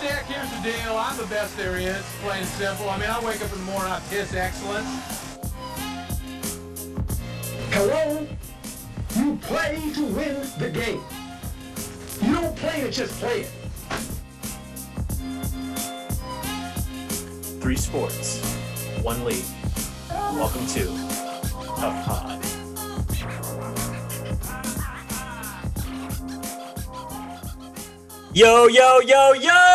Dick, here's the deal. I'm the best there is, plain and simple. I mean, I wake up in the morning, I piss excellence. Hello? You play to win the game. You don't play to just play it. Three sports, one league. Welcome to TUF Pod. Yo, yo, yo, yo!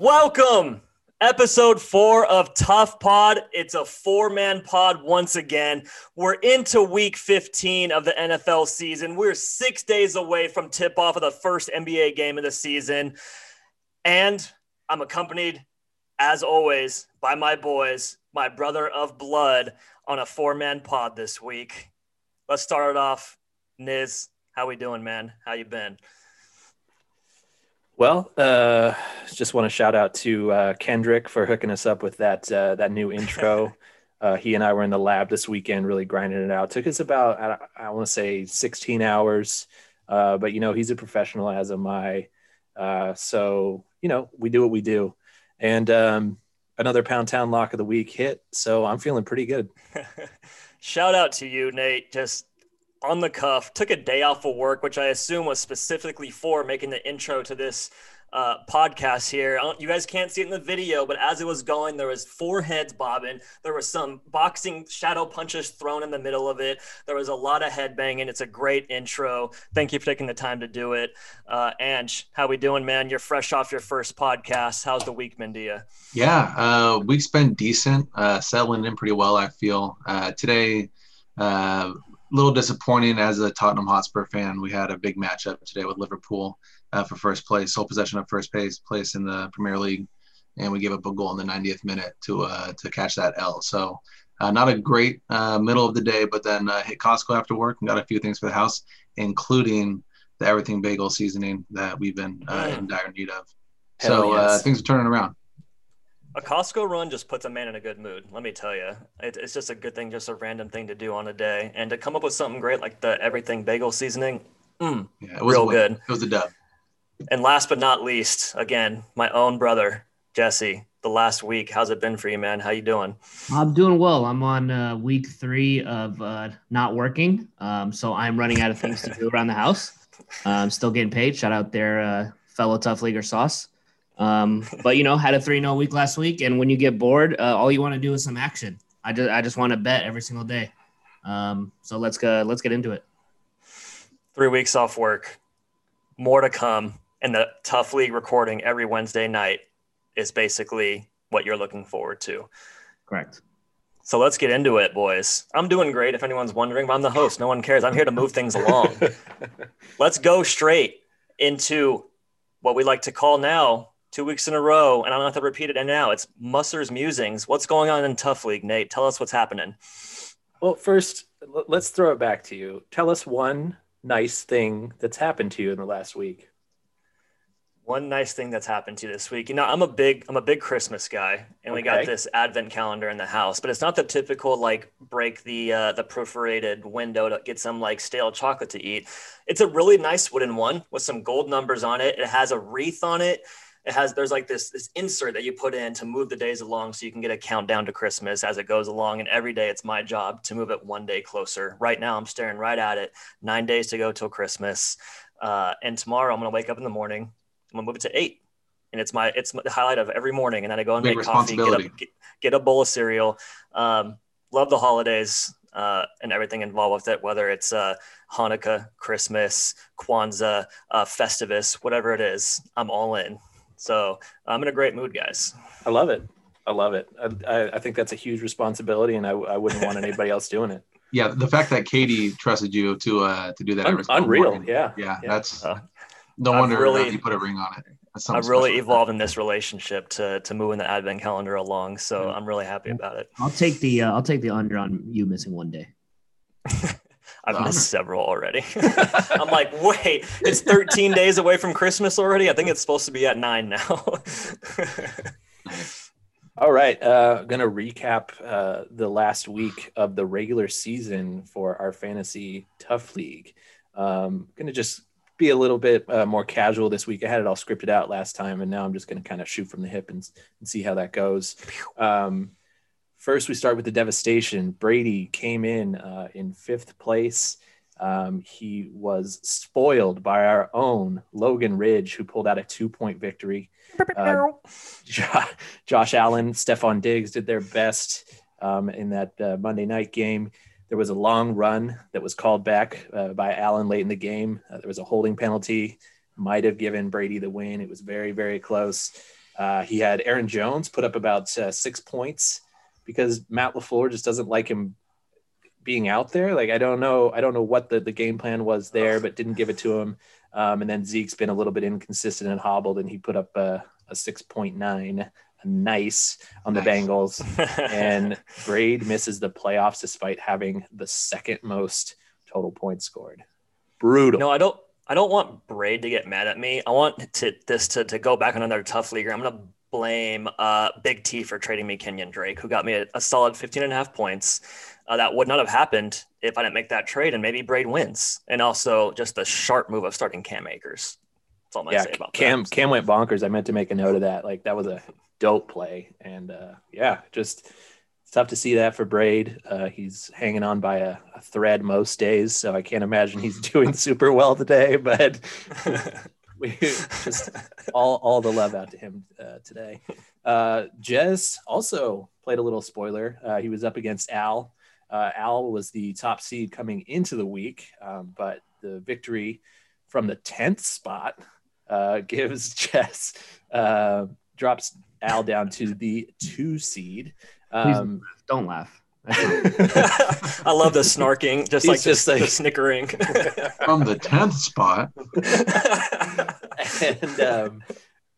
Welcome. Episode four of TUF Pod. It's a four man pod once again. We're into week 15 of the NFL season. We're six days away from tip off of the first NBA game of the season. And I'm accompanied, as always, by my boys, my brother of blood, on a four man pod this week. Let's start it off. Niz, how we doing, man? How you been? Well, uh, just want to shout out to uh, Kendrick for hooking us up with that uh, that new intro. uh, he and I were in the lab this weekend, really grinding it out. Took us about I, I want to say 16 hours, uh, but you know he's a professional, as am I. Uh, so you know we do what we do, and um, another Pound Town lock of the week hit. So I'm feeling pretty good. Shout out to you, Nate. Just on the cuff, took a day off of work, which I assume was specifically for making the intro to this uh, podcast here. You guys can't see it in the video, but as it was going, there was four heads bobbing. There was some boxing shadow punches thrown in the middle of it. There was a lot of head banging. It's a great intro. Thank you for taking the time to do it. Uh, Ange, how we doing, man? You're fresh off your first podcast. How's the week you? Yeah, uh, week's been decent. Uh, settling in pretty well, I feel. Uh, today, uh, little disappointing as a Tottenham Hotspur fan. We had a big matchup today with Liverpool uh, for first place, sole possession of first place place in the Premier League, and we gave up a goal in the 90th minute to uh, to catch that L. So uh, not a great uh, middle of the day, but then uh, hit Costco after work and got a few things for the house, including the everything bagel seasoning that we've been uh, in dire need of. Hell so uh, yes. things are turning around. A Costco run just puts a man in a good mood. Let me tell you, it, it's just a good thing, just a random thing to do on a day, and to come up with something great like the everything bagel seasoning. Mm. Yeah, it was Real a good. It was a dub. And last but not least, again, my own brother Jesse. The last week, how's it been for you, man? How you doing? I'm doing well. I'm on uh, week three of uh, not working, um, so I'm running out of things to do around the house. Uh, I'm still getting paid. Shout out there, uh, fellow tough leaguer sauce. Um, but you know, had a three 0 week last week, and when you get bored, uh, all you want to do is some action. I just I just want to bet every single day. Um, so let's go. Let's get into it. Three weeks off work, more to come, and the tough league recording every Wednesday night is basically what you're looking forward to. Correct. So let's get into it, boys. I'm doing great. If anyone's wondering, but I'm the host. No one cares. I'm here to move things along. let's go straight into what we like to call now two weeks in a row, and I don't have to repeat it. And now it's Musser's musings. What's going on in Tough League, Nate? Tell us what's happening. Well, first, let's throw it back to you. Tell us one nice thing that's happened to you in the last week. One nice thing that's happened to you this week. You know, I'm a big I'm a big Christmas guy, and we got this advent calendar in the house, but it's not the typical like break the uh, the perforated window to get some like stale chocolate to eat. It's a really nice wooden one with some gold numbers on it. It has a wreath on it. It has there's like this this insert that you put in to move the days along so you can get a countdown to Christmas as it goes along. And every day it's my job to move it one day closer. Right now I'm staring right at it. Nine days to go till Christmas. Uh, and tomorrow I'm gonna wake up in the morning. I'm gonna move it to eight, and it's my it's the highlight of every morning. And then I go and Big make coffee, get a, get, get a bowl of cereal. Um, love the holidays uh, and everything involved with it, whether it's uh, Hanukkah, Christmas, Kwanzaa, uh, Festivus, whatever it is. I'm all in. So I'm in a great mood, guys. I love it. I love it. I, I, I think that's a huge responsibility, and I, I wouldn't want anybody else doing it. Yeah, the fact that Katie trusted you to uh to do that Un- every unreal. morning. Yeah. Yeah, Yeah. that's Uh, no I've wonder really- you put a ring on it. I've really evolved in this relationship to to moving the advent calendar along. So Yeah. I'm really happy about it. I'll take the uh, I'll take the under on you missing one day. I've missed several already. I'm like, wait, it's 13 days away from Christmas already. I think it's supposed to be at nine now. All right. Uh, going to recap uh, the last week of the regular season for our fantasy tough league. Um, going to just be a little bit uh, more casual this week. I had it all scripted out last time, and now I'm just going to kind of shoot from the hip and, and see how that goes. Um, first, we start with the devastation. Brady came in uh, in fifth place. Um, he was spoiled by our own Logan Ridge, who pulled out a two point victory. Uh, Josh Allen, Stefon Diggs did their best um, in that uh, Monday night game. There was a long run that was called back uh, by Allen late in the game. Uh, there was a holding penalty, might have given Brady the win. It was very, very close. Uh, he had Aaron Jones put up about uh, six points because Matt LaFleur just doesn't like him being out there. Like I don't know, I don't know what the, the game plan was there, but didn't give it to him. Um, and then Zeke's been a little bit inconsistent and hobbled, and he put up a, a 6.9 nice on the nice. Bengals. and Braid misses the playoffs despite having the second most total points scored. Brutal. No, I don't. I don't want Braid to get mad at me. I want to, this to, to go back on another tough leaguer. I'm going to blame uh, Big T for trading me Kenyon Drake, who got me a, a solid 15 and a half points. Uh, that would not have happened if I didn't make that trade, and maybe Braid wins. And also just the sharp move of starting Cam Akers. That's all I'm yeah, say about Cam. That. Cam went bonkers. I meant to make a note of that. Like that was a dope play. And uh, yeah, just it's tough to see that for Braid. Uh, he's hanging on by a, a, thread most days, so I can't imagine he's doing super well today. But we just all all the love out to him uh, today. Uh, Jez also played a little spoiler. Uh, he was up against Al. Uh, Al was the top seed coming into the week, um, but the victory from the tenth spot uh, gives Jess uh, drops Al down to the two seed. Um, don't laugh. I love the snarking, just He's like just the, like, the snickering from the tenth spot. and um,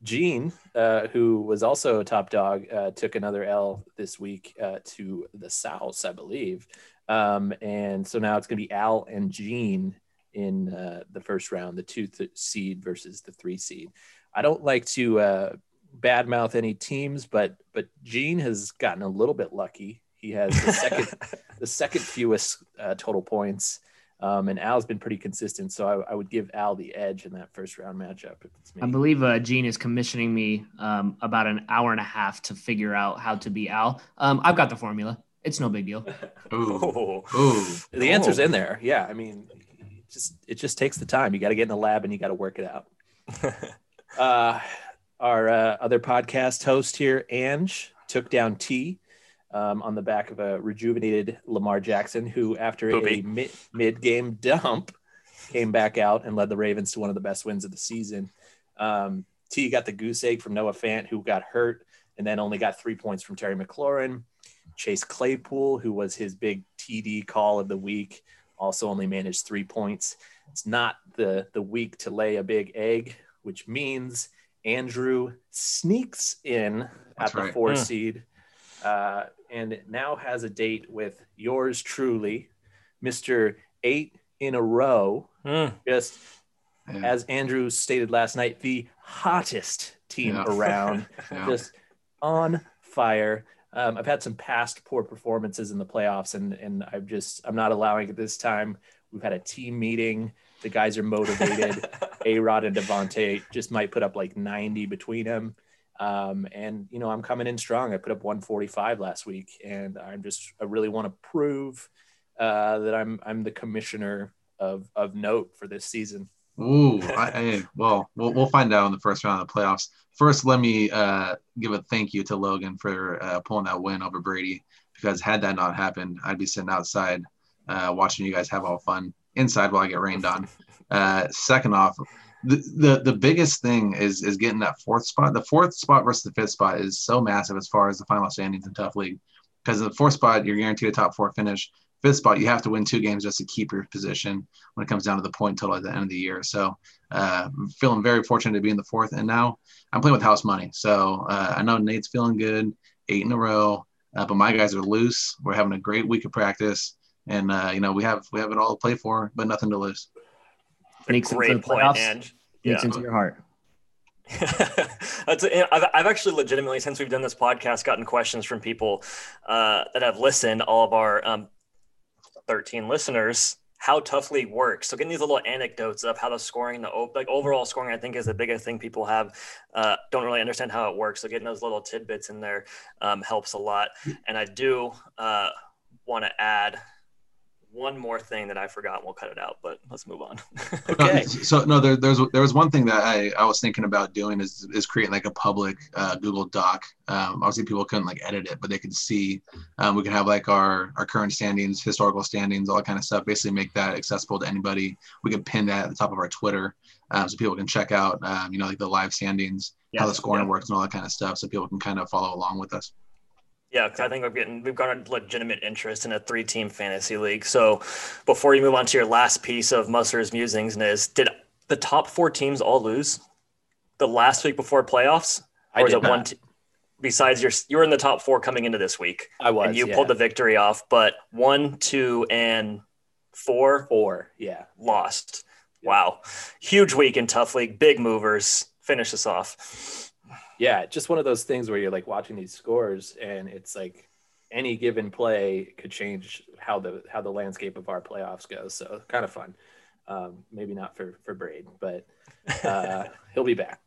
Gene, uh, who was also a top dog, uh, took another L this week uh, to the South, I believe. Um, and so now it's going to be Al and Gene in uh, the first round, the two th- seed versus the three seed. I don't like to uh, badmouth any teams, but but Gene has gotten a little bit lucky. He has the second the second fewest uh, total points, um, and Al's been pretty consistent. So I, I, would give Al the edge in that first round matchup. I believe uh, Gene is commissioning me um, about an hour and a half to figure out how to be Al. Um, I've got the formula. It's no big deal. Ooh, ooh, the answer's in there. Yeah, I mean, just it just takes the time. You got to get in the lab and you got to work it out. uh, our uh, other podcast host here, Ange, took down T um, on the back of a rejuvenated Lamar Jackson, who, after a mid mid game dump, came back out and led the Ravens to one of the best wins of the season. Um, T got the goose egg from Noah Fant, who got hurt, and then only got three points from Terry McLaurin. Chase Claypool, who was his big TD call of the week, also only managed three points. It's not the the week to lay a big egg, which means Andrew sneaks in That's at the right. four mm. seed uh, and now has a date with yours truly, Mr. Eight in a row. Mm. Just yeah. as Andrew stated last night, the hottest team yeah. around, yeah. just on fire. Um, I've had some past poor performances in the playoffs, and and I've just I'm not allowing it this time. We've had a team meeting. The guys are motivated. A Rod and Davante just might put up like 90 between them. Um, and you know, I'm coming in strong. I put up 145 last week, and I'm just I really want to prove uh, that I'm I'm the commissioner of of note for this season. Ooh, I, I, well, well, we'll find out in the first round of the playoffs. First, let me uh, give a thank you to Logan for uh, pulling that win over Brady. Because had that not happened, I'd be sitting outside uh, watching you guys have all fun inside while I get rained on. Uh, second off, the, the the biggest thing is is getting that fourth spot. The fourth spot versus the fifth spot is so massive as far as the final standings in tough league. Because the fourth spot, you're guaranteed a top four finish. Fifth spot, you have to win two games just to keep your position when it comes down to the point total at the end of the year. So, uh, feeling very fortunate to be in the fourth, and now I'm playing with house money. So uh, I know Nate's feeling good, eight in a row, uh, but my guys are loose. We're having a great week of practice and uh, you know we have we have it all to play for, but nothing to lose. Sneaks Great into the playoffs. Point, Sneaks into your heart. That's, I've, I've actually legitimately, since we've done this podcast, gotten questions from people uh, that have listened. All of our um, 13 listeners how Tough League works. So getting these little anecdotes of how the scoring, the like overall scoring, I think is the biggest thing people have uh, don't really understand how it works. So getting those little tidbits in there um, helps a lot. And I do uh, want to add one more thing that I forgot. We'll cut it out, but let's move on. okay. so no, there, there's there was one thing that I, I was thinking about doing is is creating like a public uh, Google Doc. Um, obviously, people couldn't like edit it, but they could see. Um, we could have like our our current standings, historical standings, all that kind of stuff. Basically, make that accessible to anybody. We could pin that at the top of our Twitter, um, so people can check out, um, you know, like the live standings, yes, how the scoring yeah. works, and all that kind of stuff, so people can kind of follow along with us. Yeah, because I think we're getting we've got a legitimate interest in a three-team fantasy league. So, before you move on to your last piece of Musser's musings, Niz, did the top four teams all lose the last week before playoffs, or is it not. one? T- besides, you're you're in the top four coming into this week. I was, and you yeah. pulled the victory off. But one, two, and four, four, yeah, lost. Wow, huge week in tough league, big movers. Finish us off yeah, just one of those things where you're like watching these scores and it's like any given play could change how the how the landscape of our playoffs goes. So kind of fun. Um, maybe not for for Braid, but uh, he'll be back.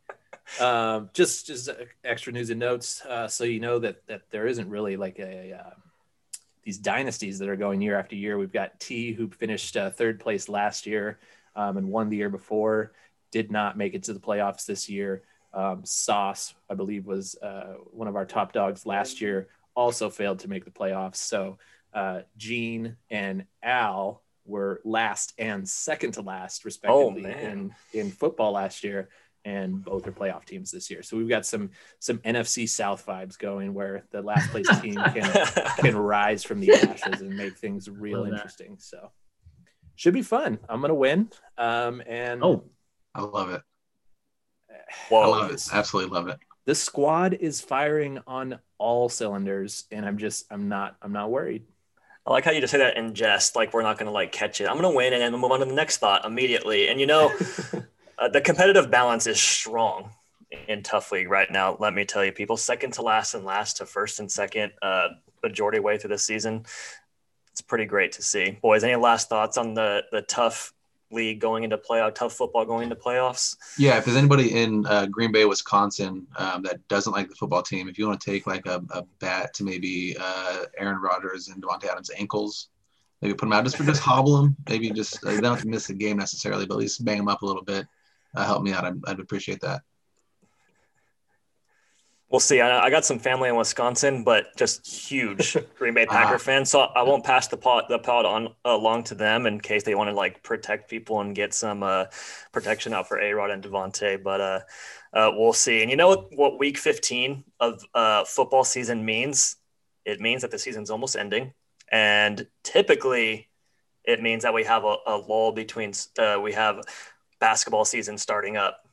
Um, just just extra news and notes, uh, so you know that that there isn't really like a uh, these dynasties that are going year after year. We've got T who finished uh, third place last year um, and won the year before, did not make it to the playoffs this year. Um, Sauce, I believe, was uh, one of our top dogs last year, also failed to make the playoffs. So uh, Gene and Al were last and second to last, respectively, oh, in, in football last year. And both are playoff teams this year. So we've got some some NFC South vibes going where the last place team can can rise from the ashes and make things real interesting. So should be fun. I'm gonna win. Um, and oh, I love it. Whoa. I love it. Absolutely love it. The squad is firing on all cylinders, and I'm just I'm not I'm not worried. I like how you just say that in jest, like we're not going to like catch it. I'm going to win and then move on to the next thought immediately. And you know, uh, the competitive balance is strong in tough league right now. Let me tell you, people second to last and last to first and second, uh, majority way through the season. It's pretty great to see. Boys, any last thoughts on the the tough league going into playoff, tough football going into playoffs. Yeah, if there's anybody in uh, Green Bay, Wisconsin um, that doesn't like the football team, if you want to take like a, a bat to maybe uh, Aaron Rodgers and Davante Adams' ankles, maybe put them out just for just hobble them. Maybe just uh, they don't have to miss the game necessarily, but at least bang them up a little bit. Uh, help me out. I'd, I'd appreciate that we'll see. I, I, got some family in Wisconsin, but just huge Green Bay Packer uh, fans. So I won't pass the pod the pod on along to them in case they want to like protect people and get some uh, protection out for A Rod and Davante. But uh, uh, we'll see. And you know what, what Week 15 of uh, football season means? It means that the season's almost ending, and typically, it means that we have a, a lull between. Uh, we have basketball season starting up,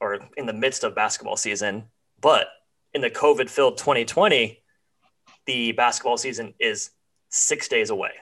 or in the midst of basketball season, but in the COVID filled 2020, the basketball season is six days away.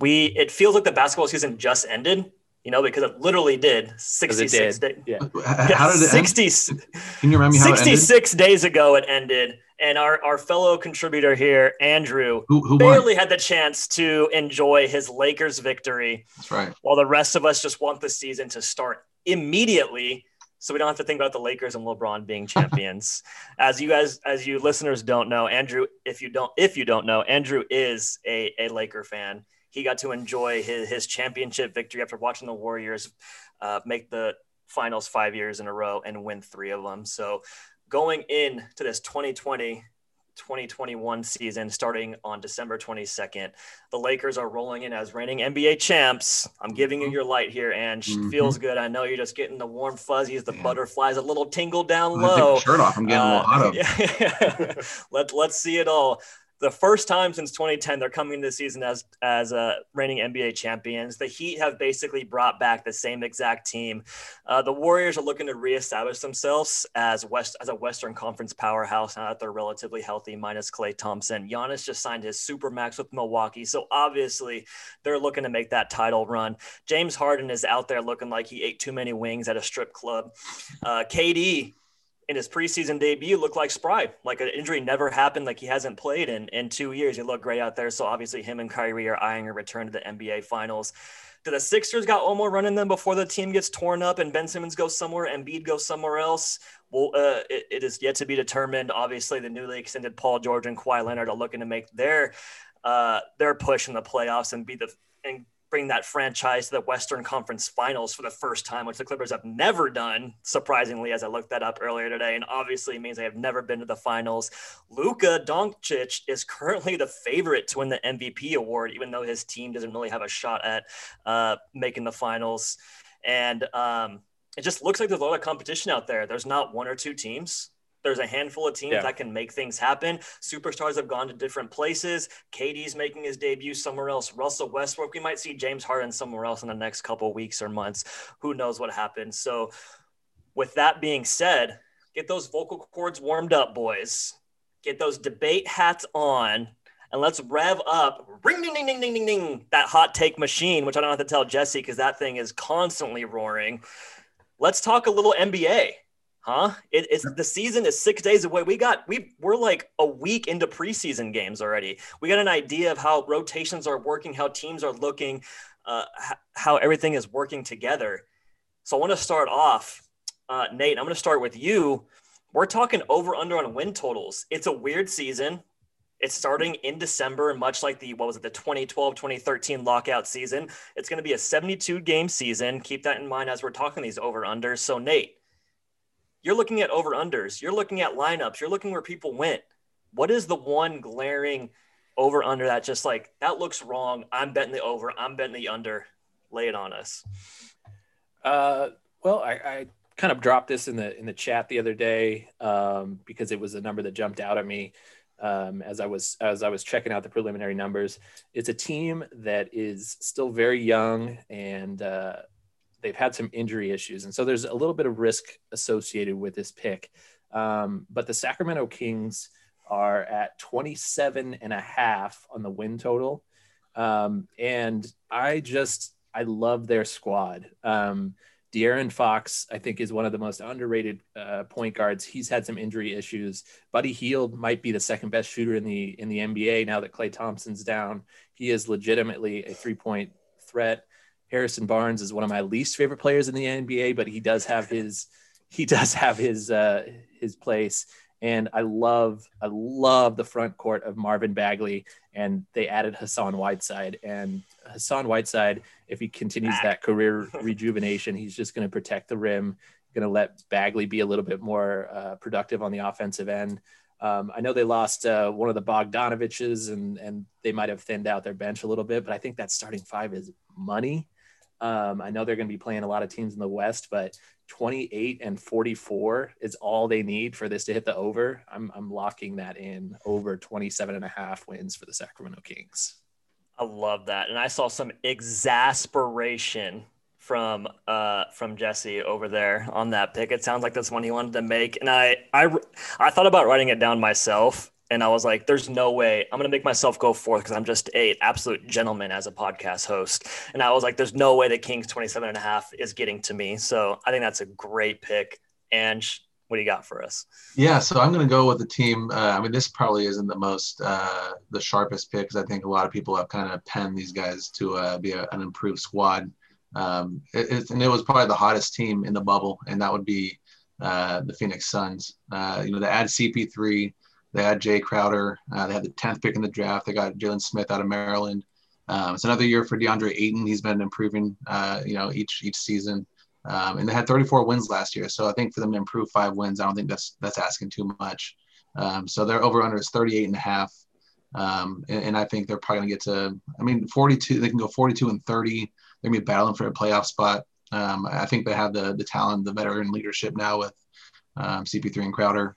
We it feels like the basketball season just ended, you know, because it literally did 66 days. Yeah. How did it 60, end? Can you remind me how 66 days ago it ended. And our, our fellow contributor here, Andrew, who, who barely won? had the chance to enjoy his Lakers victory. That's right. While the rest of us just want the season to start immediately so we don't have to think about the Lakers and LeBron being champions. as you guys, as you listeners don't know, Andrew, if you don't, if you don't know, Andrew is a, a Laker fan. He got to enjoy his, his championship victory after watching the Warriors uh, make the finals five years in a row and win three of them. So going in to this 2020 2021 season starting on December 22nd. The Lakers are rolling in as reigning NBA champs. I'm giving you mm-hmm. your light here, and mm-hmm. feels good. I know you're just getting the warm fuzzies, the yeah. butterflies, a little tingle down low. shirt off. I'm getting uh, a little hot. Yeah. Let, let's see it all the first time since 2010 they're coming this season as as uh, reigning NBA champions. The Heat have basically brought back the same exact team. Uh, the Warriors are looking to reestablish themselves as west as a Western Conference powerhouse now that they're relatively healthy, minus Klay Thompson. Giannis just signed his super max with Milwaukee, so obviously they're looking to make that title run. James Harden is out there looking like he ate too many wings at a strip club. Uh, KD in his preseason debut looked like spry, like an injury never happened, like he hasn't played in in two years. He looked great out there. So obviously, him and Kyrie are eyeing a return to the NBA Finals. Do the Sixers got one more run in them before the team gets torn up and Ben Simmons goes somewhere and Embiid goes somewhere else? Well, uh, it, it is yet to be determined. Obviously, the newly extended Paul George and Kawhi Leonard are looking to make their uh, their push in the playoffs and be the and bring that franchise to the Western Conference Finals for the first time, which the Clippers have never done, surprisingly, as I looked that up earlier today. And obviously means they have never been to the finals. Luka Doncic is currently the favorite to win the MVP award, even though his team doesn't really have a shot at uh, making the finals. And um, it just looks like there's a lot of competition out there. There's not one or two teams there's a handful of teams yeah. that can make things happen. Superstars have gone to different places. KD's making his debut somewhere else. Russell Westbrook, we might see James Harden somewhere else in the next couple weeks or months. Who knows what happens? So, with that being said, get those vocal cords warmed up, boys. Get those debate hats on, and let's rev up, ring, ding, ding, ding, ding, ding, ding, that hot take machine, which I don't have to tell Jesse because that thing is constantly roaring. Let's talk a little NBA huh? It, it's the season is six days away. We got we we're like a week into preseason games already. We got an idea of how rotations are working, how teams are looking, uh, how everything is working together. So I want to start off, uh, Nate. I'm going to start with you. We're talking over under on win totals. It's a weird season. It's starting in December, much like the what was it, the 2012 2013 lockout season. It's going to be a 72 game season. Keep that in mind as we're talking these over unders. So Nate, you're looking at over unders, you're looking at lineups, you're looking where people went. What is the one glaring over under that just like that looks wrong? I'm betting the over, I'm betting the under. Lay it on us. Uh, well, I, I kind of dropped this in the in the chat the other day um, because it was a number that jumped out at me um, as I was as I was checking out the preliminary numbers. It's a team that is still very young and uh, they've had some injury issues. And so there's a little bit of risk associated with this pick. Um, but the Sacramento Kings are at 27 and a half on the win total. Um, and I just, I love their squad. Um, De'Aaron Fox, I think, is one of the most underrated uh, point guards. He's had some injury issues. Buddy Hield might be the second best shooter in the in the NBA now that Klay Thompson's down. He is legitimately a three point threat. Harrison Barnes is one of my least favorite players in the NBA, but he does have his he does have his uh, his place. And I love I love the front court of Marvin Bagley, and they added Hassan Whiteside. And Hassan Whiteside, if he continues that career rejuvenation, he's just going to protect the rim, going to let Bagley be a little bit more uh, productive on the offensive end. Um, I know they lost uh, one of the Bogdanoviches, and and they might have thinned out their bench a little bit, but I think that starting five is money. Um, I know they're going to be playing a lot of teams in the West, but 28 and 44 is all they need for this to hit the over. I'm, I'm locking that in over 27 and a half wins for the Sacramento Kings. I love that. And I saw some exasperation from uh from Jesse over there on that pick. It sounds like that's one he wanted to make. And I I I thought about writing it down myself and I was like, there's no way I'm going to make myself go fourth because I'm just a absolute gentleman as a podcast host. And I was like, there's no way the Kings 27 and a half is getting to me. So I think that's a great pick. And what do you got for us? Yeah, so I'm going to go with the team. Uh, I mean, this probably isn't the most, uh, the sharpest pick because I think a lot of people have kind of penned these guys to uh, be a, an improved squad. Um, it, and it was probably the hottest team in the bubble, and that would be uh, the Phoenix Suns. Uh, you know, they add CP3 they had Jae Crowder. Uh, they had the 10th pick in the draft. They got Jalen Smith out of Maryland. Um, it's another year for DeAndre Ayton. He's been improving, uh, you know, each each season. Um, and they had 34 wins last year. So I think for them to improve five wins, I don't think that's that's asking too much. Um, so their over under is 38 and a half. Um, and, and, I think they're probably gonna get to, I mean, 42. They can go 42 and 30. They're gonna be battling for a playoff spot. Um, I think they have the the talent, the veteran leadership now with um, CP3 and Crowder.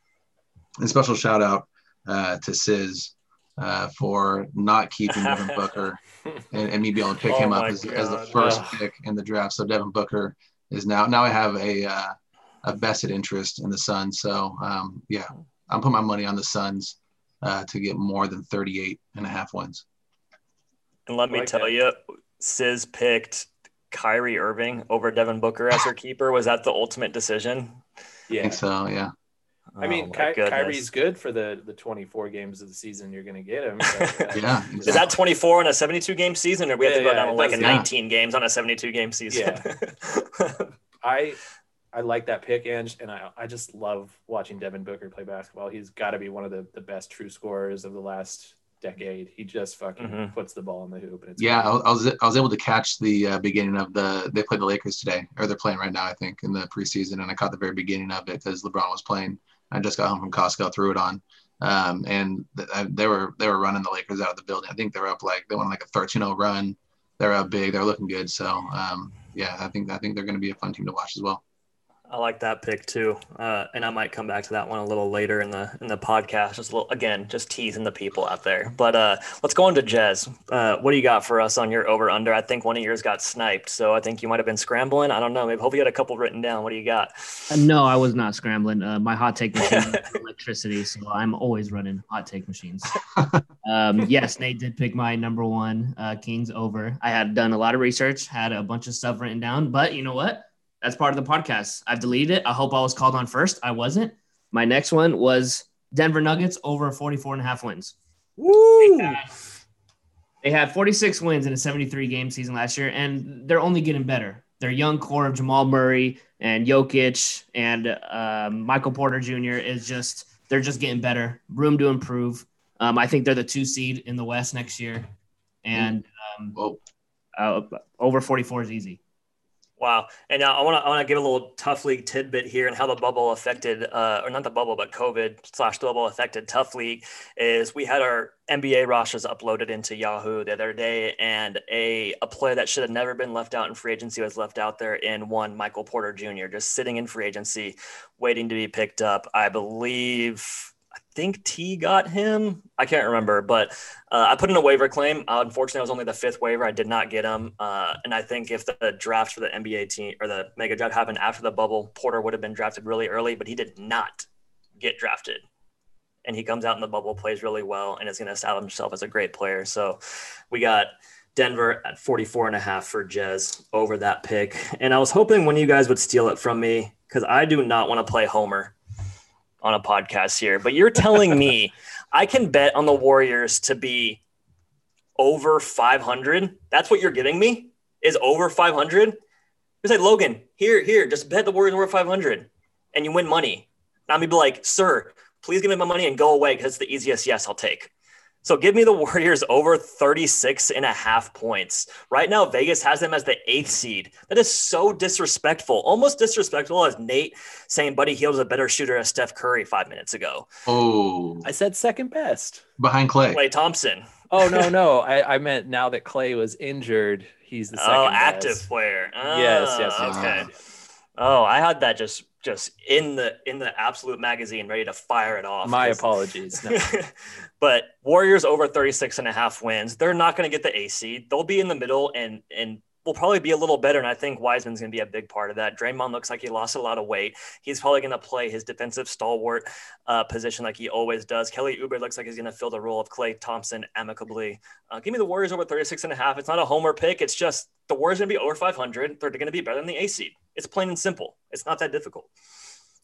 And special shout out uh, to Sis uh, for not keeping Devin Booker and, and, me being able to pick oh him up as, as, the first pick in the draft. So Devin Booker is now now I have a uh, a vested interest in the Suns. So um, yeah, I'm putting my money on the Suns uh, to get more than 38 and a half wins. And let me like tell that. you, Sis picked Kyrie Irving over Devin Booker as her keeper. Was that the ultimate decision? Yeah. I think so, yeah. I mean, Oh Ky- Kyrie's good for the the 24 games of the season. You're going to get him. but, uh, Yeah. Is that 24 on a 72 game season, or we have to Yeah, go yeah, down to like a does, yeah. 19 games on a 72 game season? Yeah. I I like that pick, Ange, and I I just love watching Devin Booker play basketball. He's got to be one of the, the best true scorers of the last decade. He just fucking Mhm. puts the ball in the hoop, and it's Yeah, I was, I was I was able to catch the uh, beginning of the. They played the Lakers today, or they're playing right now, I think, in the preseason, and I caught the very beginning of it because LeBron was playing. I just got home from Costco, threw it on, um, and th- they were they were running the Lakers out of the building. I think they were up like they went on like a 13-0 run. They're up big. They're looking good. So um, yeah, I think I think they're going to be a fun team to watch as well. I like that pick too, uh, and I might come back to that one a little later in the in the podcast. Just a little, again, just teasing the people out there. But uh, let's go into Jez. Uh, what do you got for us on your over under? I think one of yours got sniped, so I think you might have been scrambling. I don't know. Maybe hope you had a couple written down. What do you got? Uh, no, I was not scrambling. Uh, my hot take machine electricity, so I'm always running hot take machines. um, yes, Nate did pick my number one uh, Kings over. I had done a lot of research, had a bunch of stuff written down, but you know what? That's part of the podcast. I've deleted it. I hope I was called on first. I wasn't. My next one was Denver Nuggets over 44 and a half wins. Woo! They had 46 wins in a 73 game season last year, and they're only getting better. Their young core of Jamal Murray and Jokic and um, Michael Porter Jr. is just they're just getting better. Room to improve. Um, I think they're the two seed in the West next year, and um, uh, over 44 is easy. Wow. And now I want to I want to give a little tough league tidbit here and how the bubble affected, uh, or not the bubble, but COVID slash the bubble affected tough league. Is we had our NBA rosters uploaded into Yahoo the other day, and a a player that should have never been left out in free agency was left out there in one Michael Porter Jr. just sitting in free agency, waiting to be picked up. I believe. Think T got him. I can't remember, but uh, I put in a waiver claim. Uh, unfortunately, I was only the fifth waiver. I did not get him. Uh, and I think if the draft for the NBA team or the mega draft happened after the bubble, Porter would have been drafted really early, but he did not get drafted. And he comes out in the bubble, plays really well, and is going to establish himself as a great player. So we got Denver at 44 and a half for Jez over that pick. And I was hoping one of you guys would steal it from me because I do not want to play Homer on a podcast here. But you're telling me I can bet on the Warriors to be over 500. That's what you're giving me is over 500. You say, Logan, here, here, just bet the Warriors over 500 and you win money. And I'm gonna be like, sir, please give me my money and go away because it's the easiest yes I'll take. So give me the Warriors over 36 and a half points. Right now, Vegas has them as the eighth seed. That is so disrespectful. Almost disrespectful as Nate saying Buddy Hield is a better shooter as Steph Curry five minutes ago. oh, I said second best. behind Klay. Klay Thompson. Oh no, no. I, I meant now that Klay was injured, he's the second Oh, best. active player. Yes, yes, Ah, yes, Okay. Oh, I had that just just in the in the absolute magazine, ready to fire it off. my apologies. No. but Warriors over 36 and a half wins. They're not going to get the A seed. They'll be in the middle and and will probably be a little better. And I think Wiseman's going to be a big part of that. Draymond looks like he lost a lot of weight. He's probably going to play his defensive stalwart uh, position like he always does. Kelly Oubre looks like he's going to fill the role of Klay Thompson amicably. Uh, give me the Warriors over 36 and a half. It's not a homer pick. It's just the Warriors going to be over 500. They're going to be better than the A seed. It's plain and simple. It's not that difficult.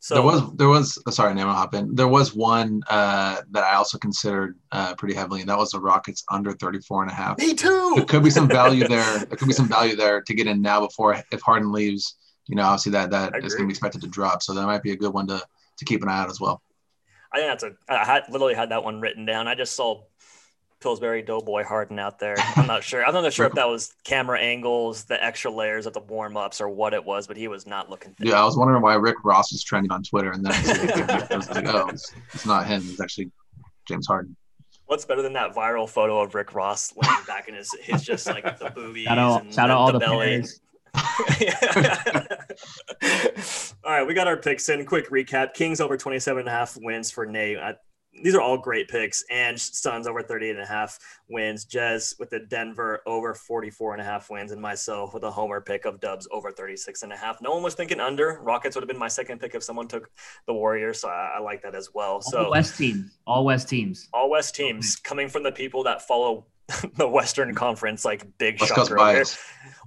So there was there was oh, sorry, name hop in. There was one uh, that I also considered uh, pretty heavily, and that was the Rockets under 34 and a half. me too. There could be some value there. There could be some value there to get in now before if Harden leaves. You know, obviously that that I going to be expected to drop. So that might be a good one to to keep an eye out as well. I think that's a. I had literally had that one written down. I just saw Pillsbury Doughboy Harden out there. I'm not sure. I'm not sure if that was camera angles, the extra layers of the warm ups, or what it was, but he was not looking. Thin. Yeah, I was wondering why Rick Ross was trending on Twitter, and then I was like, oh, it's, it's not him. It's actually James Harden. What's better than that viral photo of Rick Ross laying back in his his just like the boobies Shout out, and shout out all the, belly. all right, we got our picks in. Quick recap: Kings over 27 and a half wins for Nate. I, these are all great picks. And Suns over 38 and a half wins. Jez with the Denver over 44 and a half wins, and myself with a homer pick of Dubs over 36 and a half. No one was thinking under. Rockets would have been my second pick if someone took the Warriors, so I, I like that as well. All So West teams. All West teams. all West teams coming from the people that follow the Western Conference, like big West Coast shocker over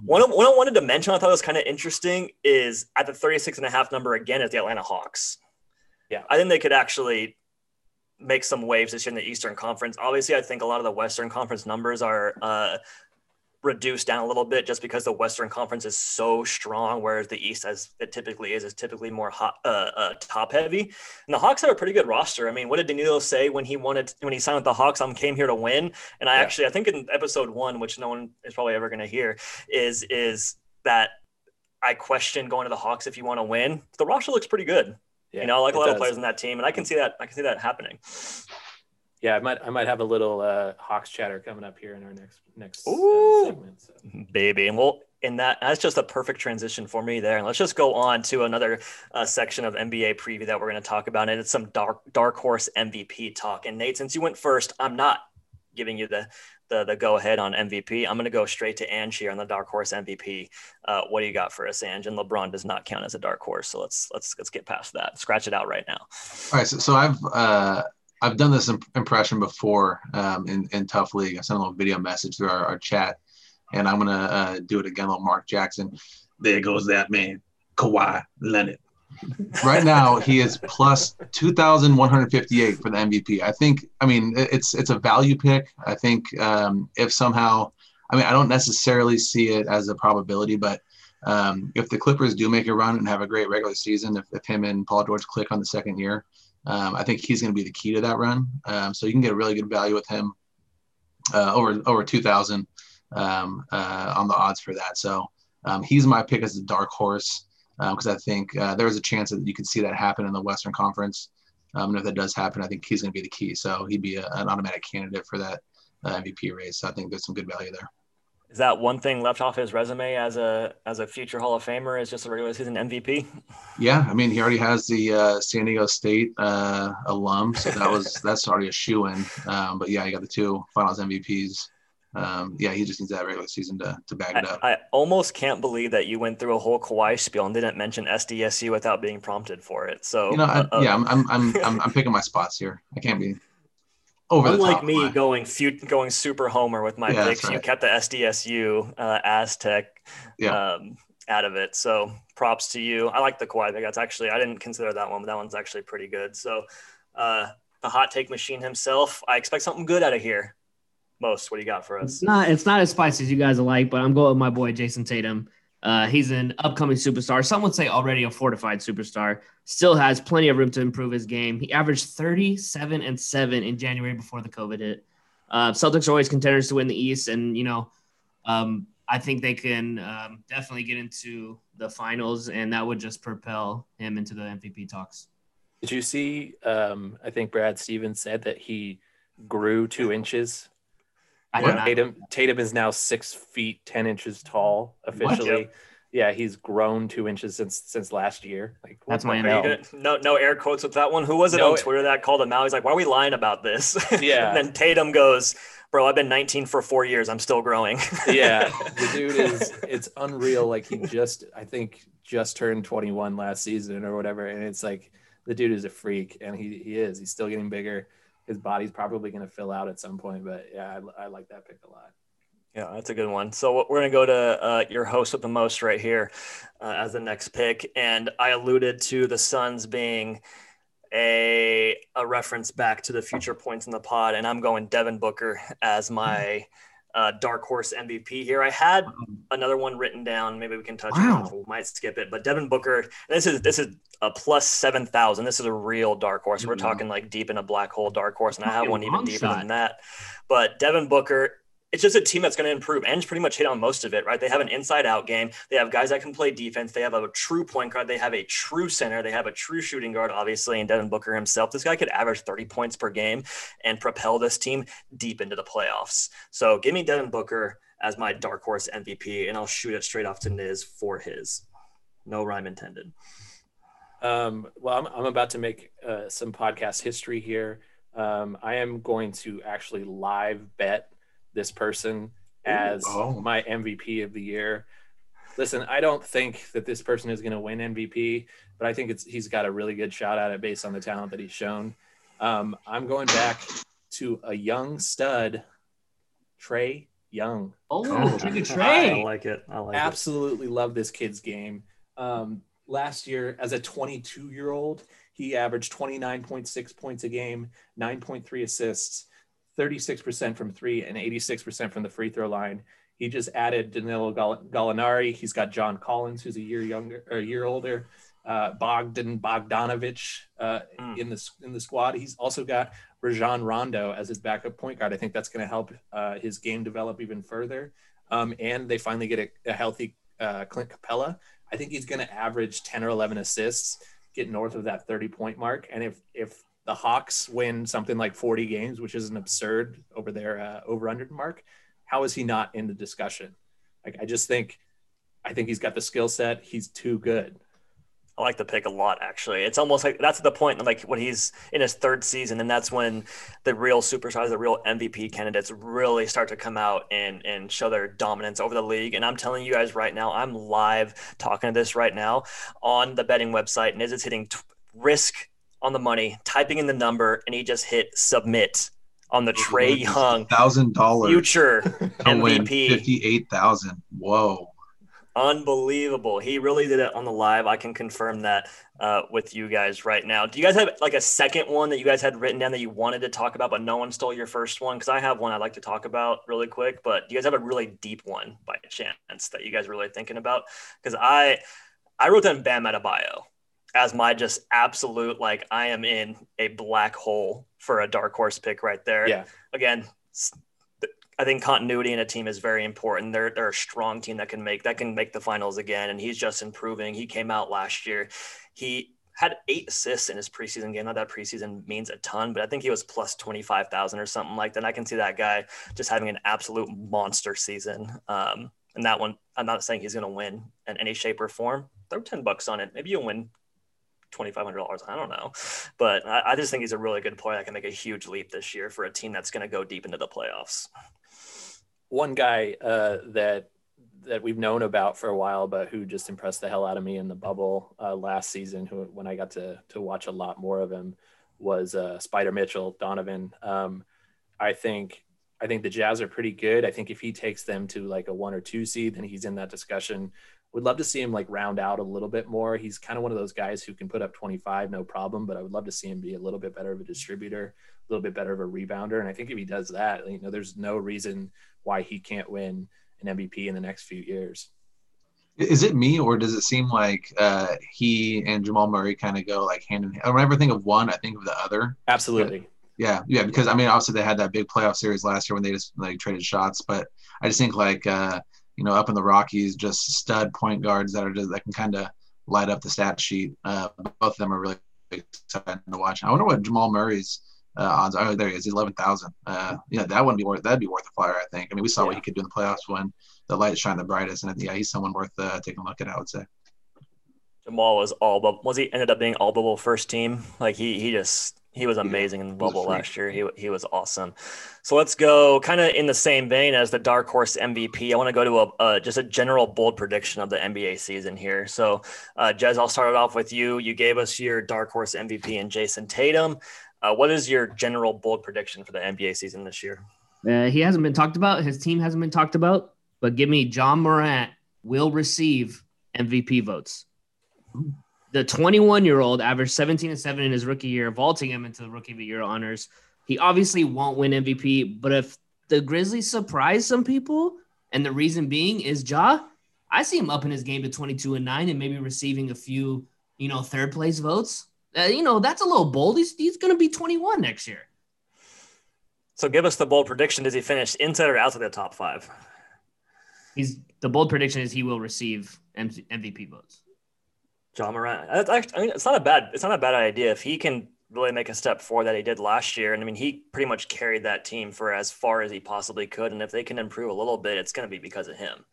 One, one I wanted to mention I thought was kind of interesting is at the 36 and a half number again is the Atlanta Hawks. Yeah, I think they could actually make some waves this year in the Eastern Conference. Obviously, I think a lot of the Western Conference numbers are uh, reduced down a little bit just because the Western Conference is so strong, whereas the East, as it typically is, is typically more hot, uh, uh, top heavy. And the Hawks have a pretty good roster. I mean, what did Danilo say when he wanted when he signed with the Hawks? I'm came here to win. And I yeah. actually, I think in episode one, which no one is probably ever going to hear, is is that I question going to the Hawks if you want to win. The roster looks pretty good. Yeah, you know, I like a lot does. of players in that team, and I can see that. I can see that happening. Yeah, I might I might have a little uh, Hawks chatter coming up here in our next next uh, segment. So. Baby, and we'll in that that's just a perfect transition for me there. And let's just go on to another uh, section of NBA preview that we're going to talk about, and it's some dark dark horse MVP talk. And Nate, since you went first, I'm not giving you the the, the go ahead on MVP. I'm going to go straight to Ange here on the dark horse MVP. Uh, what do you got for us, Ange? And LeBron does not count as a dark horse, so let's let's let's get past that. Scratch it out right now. All right, so, so I've uh, I've done this imp- impression before um, in in Tough League. I sent a little video message through our, our chat, and I'm gonna uh, do it again. Little Mark Jackson. There goes that man, Kawhi Leonard. Right now, he is plus 2,158 for the MVP. I think. I mean, it's it's a value pick. I think um, if somehow, I mean, I don't necessarily see it as a probability, but um, if the Clippers do make a run and have a great regular season, if, if him and Paul George click on the second year, um, I think he's going to be the key to that run. Um, so you can get a really good value with him uh, over over 2,000 um, uh, on the odds for that. So um, he's my pick as a dark horse because um, I think uh, there is a chance that you could see that happen in the Western Conference. Um, and if that does happen, I think he's going to be the key. So he'd be a, an automatic candidate for that uh, MVP race. So I think there's some good value there. Is that one thing left off his resume as a as a future Hall of Famer? Is just a regular season MVP? Yeah, I mean he already has the uh, San Diego State uh, alum, so that was that's already a shoe in. Um, but yeah, he got the two Finals MVPs. Um, yeah, he just needs that regular season to to back it up. I, I, almost can't believe that you went through a whole Kawhi spiel and didn't mention SDSU without being prompted for it. So you know, I, uh, yeah, I'm, I'm I'm I'm I'm picking my spots here. I can't be over Unlike me going going super homer with my yeah, picks, right. you kept the SDSU uh, Aztec yeah. um, out of it. So props to you. I like the Kawhi pick. That's actually I didn't consider that one, but that one's actually pretty good. So uh, the hot take machine himself. I expect something good out of here. Most, what do you got for us? It's not it's not as spicy as you guys like, but I'm going with my boy Jayson Tatum. Uh, he's an upcoming superstar. Some would say already a fortified superstar. Still has plenty of room to improve his game. He averaged 37 and 7 in January before the COVID hit. Uh, Celtics are always contenders to win the East. And, you know, um, I think they can um, definitely get into the finals, and that would just propel him into the MVP talks. Did you see? Um, I think Brad Stevens said that he grew two inches I don't know. Tatum, Tatum is now six feet ten inches tall officially. Yeah, he's grown two inches since since last year. Like that's my no. no no air quotes with that one. Who was it no, on Twitter that called him out? He's like, "Why are we lying about this?" Yeah. and then Tatum goes, "Bro, I've been 19 for four years. I'm still growing." yeah, the dude is it's unreal. Like he just I think just turned 21 last season or whatever, and it's like the dude is a freak, and he he is. He's still getting bigger his body's probably going to fill out at some point. But yeah, I, I, like that pick a lot. Yeah, that's a good one. So we're going to go to uh, your host with the most right here uh, as the next pick, and I alluded to the Suns being a a reference back to the future points in the pod, and I'm going Devin Booker as my uh, dark horse MVP here. I had another one written down. Maybe we can touch wow. on. We might skip it, but Devin Booker. This is this is a plus seven thousand. This is a real dark horse. We're talking like deep in a black hole dark horse, and I have one even deeper shot. than that. But Devin Booker it's just a team that's going to improve. And pretty much hit on most of it, right? They have an inside out game. They have guys that can play defense. They have a true point guard. They have a true center. They have a true shooting guard, obviously, and Devin Booker himself. This guy could average 30 points per game and propel this team deep into the playoffs. So give me Devin Booker as my dark horse MVP, and I'll shoot it straight off to Niz for his. No rhyme intended. Um, well, I'm, I'm about to make uh, some podcast history here. Um, I am going to actually live bet this person as oh. my MVP of the year. Listen, I don't think that this person is going to win MVP, but I think it's he's got a really good shot at it based on the talent that he's shown. Um, I'm going back to a young stud, Trae Young. Oh, oh Trae! I like it. I like it. Absolutely it. love this kid's game. Um, last year, as a 22 year old, he averaged 29.6 points a game, 9.3 assists, 36% from three, and 86% from the free throw line. He just added Danilo Gall- Gallinari. He's got John Collins, who's a year younger, or a year older. Uh, Bogdan Bogdanovich uh, Mm. in the in the squad. He's also got Rajon Rondo as his backup point guard. I think that's going to help uh, his game develop even further. Um, and they finally get a, a healthy uh, Clint Capela. I think he's going to average 10 or 11 assists, get north of that 30 point mark. And if if the Hawks win something like 40 games, which is an absurd over their uh, over under mark, how is he not in the discussion? Like I just think, I think he's got the skill set. He's too good. I like the pick a lot, actually. It's almost like that's the point, like when he's in his third season, and that's when the real superstars, the real MVP candidates really start to come out and, and show their dominance over the league. And I'm telling you guys right now, I'm live talking to this right now on the betting website. Niz is it's hitting t- risk on the money, typing in the number, and he just hit submit on the Trae Young thousand dollars future MVP. fifty eight thousand. Whoa. Unbelievable. He really did it on the live. I can confirm that uh, with you guys right now. Do you guys have like a second one that you guys had written down that you wanted to talk about, but no one stole your first one? Because I have one I'd like to talk about really quick, but do you guys have a really deep one by chance that you guys are really thinking about? Because I I wrote down Bam Adebayo as my just absolute like I am in a black hole for a dark horse pick right there. Yeah. Again, I think continuity in a team is very important. They're they're a strong team that can make that can make the finals again, and he's just improving. He came out last year. He had eight assists in his preseason game. Not that preseason means a ton, but I think he was plus twenty five thousand or something like that. And I can see that guy just having an absolute monster season. Um, and that one, I'm not saying he's going to win in any shape or form. Throw ten bucks on it. Maybe you'll win twenty five hundred dollars. I don't know, but I, I just think he's a really good player that can make a huge leap this year for a team that's going to go deep into the playoffs. one guy uh, that that we've known about for a while, but who just impressed the hell out of me in the bubble uh, last season. Who, when I got to to watch a lot more of him, was uh, Spida Mitchell Donovan. Um, I think I think the Jazz are pretty good. I think if he takes them to like a one or two seed, then he's in that discussion. Would love to see him like round out a little bit more. He's kind of one of those guys who can put up 25, no problem, but I would love to see him be a little bit better of a distributor, a little bit better of a rebounder. And I think if he does that, you know, there's no reason why he can't win an MVP in the next few years. Is it me or does it seem like uh, he and Jamal Murray kind of go like hand in hand? Whenever I think of one, I think of the other. Absolutely. Yeah, yeah, because I mean, obviously they had that big playoff series last year when they just like traded shots, but I just think like uh, you know up in the Rockies, just stud point guards that are just that can kind of light up the stat sheet. Uh, both of them are really exciting to watch. I wonder what Jamal Murray's uh, odds are. Oh, there he is, eleven thousand. Uh, yeah, that wouldn't be worth. That'd be worth a flyer, I think. I mean, we saw what he could do in the playoffs when the lights shine the brightest, and yeah, he's someone worth uh, taking a look at. I would say. Jamal was all but was he ended up being all bubble first team? Like he he just he was amazing in the bubble last year. He he was awesome. So let's go kind of in the same vein as the dark horse MVP. I want to go to a, a just a general bold prediction of the NBA season here. So uh, Jez, I'll start it off with you. You gave us your dark horse MVP and Jayson Tatum. Uh, what is your general bold prediction for the NBA season this year? Uh, he hasn't been talked about. His team hasn't been talked about. But give me Ja Morant will receive MVP votes. The 21 year old averaged 17 and 7 in his rookie year, vaulting him into the rookie of the year honors. He obviously won't win MVP, but if the Grizzlies surprise some people, and the reason being is Ja, I see him up in his game to 22 and 9 and maybe receiving a few, you know, third place votes. Uh, you know, that's a little bold. He's, he's going to be 21 next year. So give us the bold prediction. Does he finish inside or outside the top five? He's the bold prediction is he will receive MVP votes. Ja Morant. That's actually, I mean, it's not a bad, it's not a bad idea if he can really make a step forward that he did last year. And I mean, he pretty much carried that team for as far as he possibly could. And if they can improve a little bit, it's going to be because of him.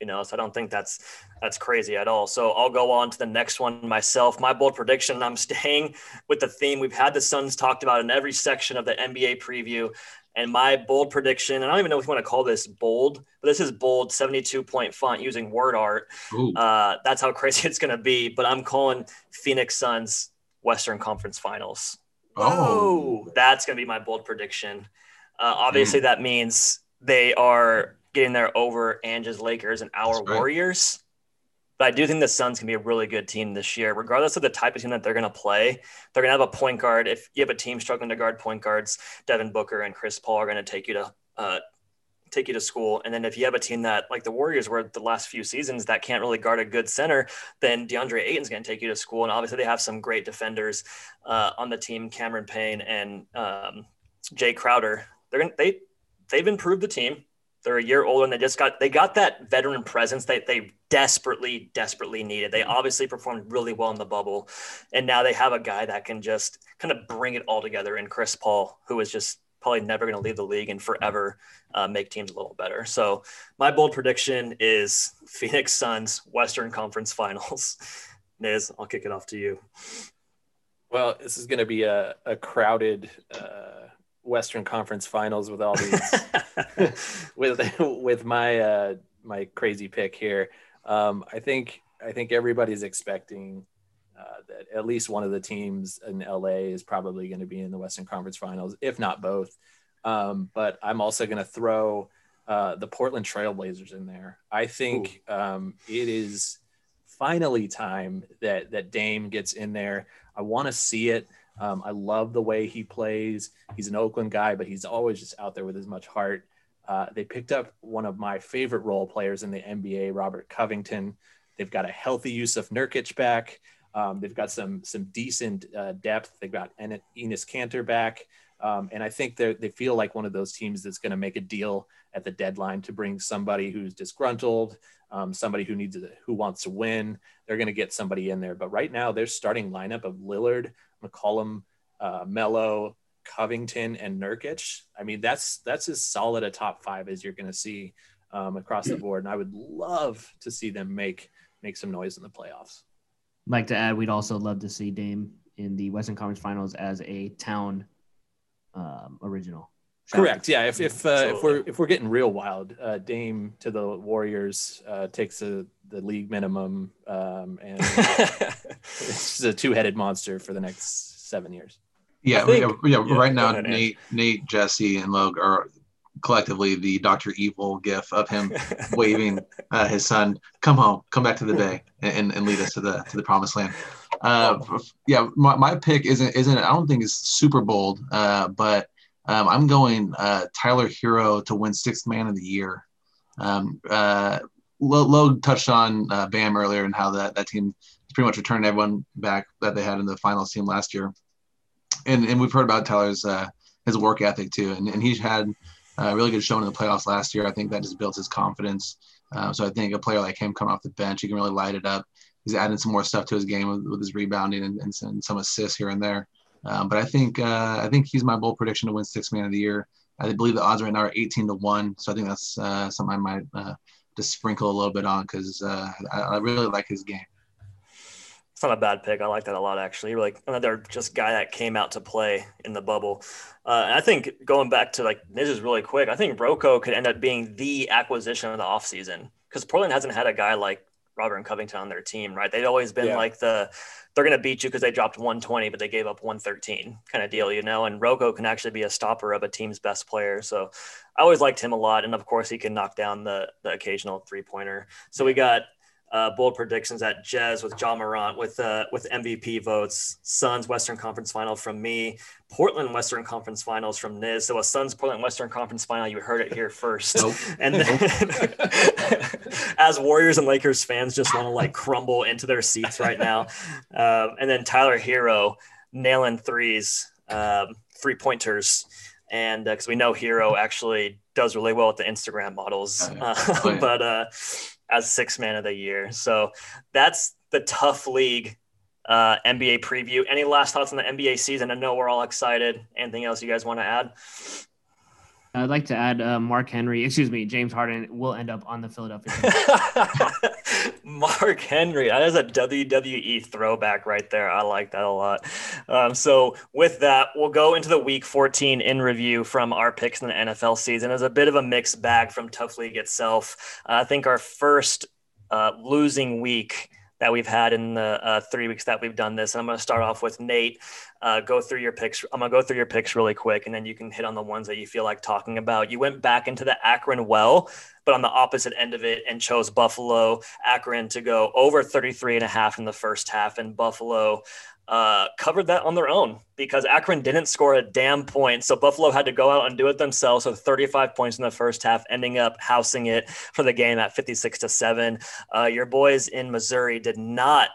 You know, so I don't think that's that's crazy at all. So I'll go on to the next one myself. My bold prediction. I'm staying with the theme we've had the Suns talked about in every section of the NBA preview. And my bold prediction, and I don't even know if you want to call this bold, but this is bold 72 point font using word art. Uh, that's how crazy it's going to be. But I'm calling Phoenix Suns Western Conference Finals. Oh. That's going to be my bold prediction. Uh, obviously, that means they are getting there over Angie's Lakers and our That's right. Warriors. But I do think the Suns can be a really good team this year, regardless of the type of team that they're going to play. They're going to have a point guard. If you have a team struggling to guard point guards, Devin Booker and Chris Paul are going to take you to uh, take you to school. And then if you have a team that like the Warriors were the last few seasons that can't really guard a good center, then DeAndre Ayton's going to take you to school. And obviously they have some great defenders uh, on the team, Cameron Payne and um, Jae Crowder. They're to, they, they've improved the team. They're a year older and they just got they got that veteran presence that they desperately, desperately needed. They obviously performed really well in the bubble. And now they have a guy that can just kind of bring it all together in Chris Paul, who is just probably never going to leave the league and forever uh, make teams a little better. So my bold prediction is Phoenix Suns Western Conference Finals. Niz, I'll kick it off to you. Well, this is going to be a, a crowded uh, Western Conference Finals with all these with with my uh, my crazy pick here. Um, I think I think everybody's expecting uh, that at least one of the teams in LA is probably going to be in the Western Conference Finals, if not both. Um, but I'm also going to throw uh, the Portland Trailblazers in there. I think um, it is finally time that that Dame gets in there. I want to see it. Um, I love the way he plays. He's an Oakland guy, but he's always just out there with as much heart. Uh, they picked up one of my favorite role players in the NBA, Robert Covington. They've got a healthy Jusuf Nurkic back. Um, they've got some some decent uh, depth. They've got en- Enes Kanter back, um, and I think they feel like one of those teams that's going to make a deal at the deadline to bring somebody who's disgruntled, um, somebody who needs a, who wants to win. They're going to get somebody in there. But right now, their starting lineup of Lillard, McCollum, uh, Melo, Covington, and Nurkic. I mean, that's that's as solid a top five as you're going to see um, across the board. And I would love to see them make make some noise in the playoffs like to add, we'd also love to see Dame in the Western Conference Finals as a town um, original. Correct. Yeah. If if uh, if we're if we're getting real wild, uh, Dame to the Warriors uh, takes a, the league minimum, um, and it's a two headed monster for the next seven years. Yeah, think, yeah, yeah, Right now, Nate, Nate, Jesse, and Logue are collectively the Doctor Evil gif of him waving uh, his son, "Come home, come back to the bay, and, and lead us to the to the promised land." Uh, yeah, my, my pick isn't isn't I don't think is super bold, uh, but um, I'm going uh, Tyler Herro to win Sixth Man of the Year. Um, uh, Logue touched on uh, Bam earlier and how that that team pretty much returned everyone back that they had in the finals team last year, and and we've heard about Tyler's his work ethic too, and, and he's had a really good showing in the playoffs last year. I think that just built his confidence. Uh, so I think a player like him coming off the bench, he can really light it up. He's adding some more stuff to his game with, with his rebounding and, and, some, some, assists here and there. Um, but I think uh, I think he's my bold prediction to win six man of the year. I believe the odds right now are 18 to one. So I think that's uh, something I might uh, just sprinkle a little bit on because uh, I, I really like his game it's not a bad pick. I like that a lot, actually. Like another just guy that came out to play in the bubble. Uh, I think going back to like this is really quick. I think Rocco could end up being the acquisition of the offseason because Portland hasn't had a guy like Robert and Covington on their team, right? They'd always been yeah. like the they're going to beat you because they dropped 120, but they gave up 113 kind of deal, you know. And Rocco can actually be a stopper of a team's best player. So I always liked him a lot, and of course he can knock down the the occasional three pointer. So we got uh, bold predictions at Jez with Ja Morant with uh, with MVP votes. Suns Western Conference Final from me. Portland Western Conference Finals from Niz. So a Suns Portland Western Conference Final. You heard it here first. Nope. And then, as Warriors and Lakers fans just want to like crumble into their seats right now. Um, and then Tyler Herro nailing threes, um, three pointers and because uh, we know Herro actually does really well with the Instagram models, oh, yeah. Uh, oh, yeah. but uh, as six man of the year. So that's the tough league uh, NBA preview. Any last thoughts on the NBA season? I know we're all excited. Anything else you guys want to add? I'd like to add uh, Mark Henry, excuse me, James Harden will end up on the Philadelphia. Mark Henry, that is a WWE throwback right there. I like that a lot. Um, so with that, we'll go into the Week 14 in review from our picks in the NFL season. It's a bit of a mixed bag from Tough League itself. Uh, I think our first uh, losing week that we've had in the uh, three weeks that we've done this. And I'm going to start off with Nate. uh, go through your picks. I'm gonna go through your picks really quick, and then you can hit on the ones that you feel like talking about. You went back into the Akron well, but on the opposite end of it, and chose Buffalo Akron to go over 33 and a half in the first half, and Buffalo uh, covered that on their own because Akron didn't score a damn point. So Buffalo had to go out and do it themselves with 35 points in the first half, ending up housing it for the game at 56 to 7. Uh, your boys in Missouri did not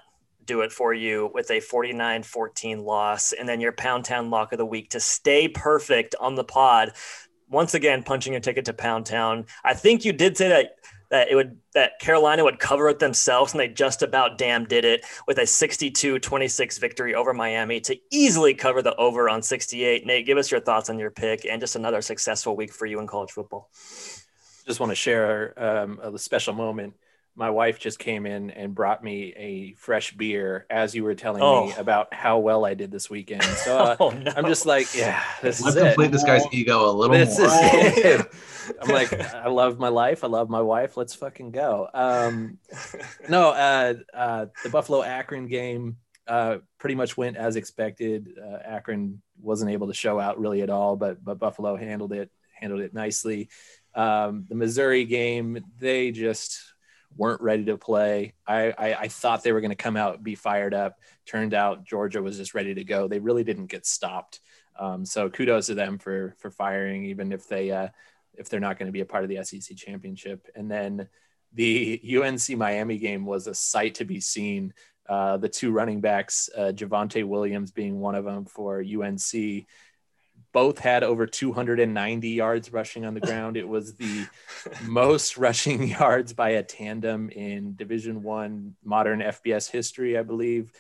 do it for you with a 49 14 loss. And then your Pound Town lock of the week to stay perfect on the pod. Once again, punching your ticket to Pound Town. I think you did say that that it would that Carolina would cover it themselves, and they just about damn did it with a 62-26 victory over Miami to easily cover the over on 68. Nate, give us your thoughts on your pick and just another successful week for you in college football. Just want to share um, a special moment my wife just came in and brought me a fresh beer as you were telling oh. me about how well I did this weekend. So uh, oh, no. I'm just like, yeah, this Let's is complete this guy's ego a little this more. Is it. I'm like, I love my life. I love my wife. Let's fucking go. Um, no, uh, uh, the Buffalo Akron game uh, pretty much went as expected. Uh, Akron wasn't able to show out really at all, but but Buffalo handled it handled it nicely. Um, the Missouri game, they just weren't ready to play. I, I, I thought they were going to come out be fired up. Turned out Georgia was just ready to go. They really didn't get stopped. Um, so kudos to them for for firing, even if they uh, if they're not going to be a part of the SEC championship. And then the UNC Miami game was a sight to be seen. Uh, the two running backs, uh, Javonte Williams being one of them for UNC, both had over 290 yards rushing on the ground. It was the most rushing yards by a tandem in Division One modern FBS history, I believe.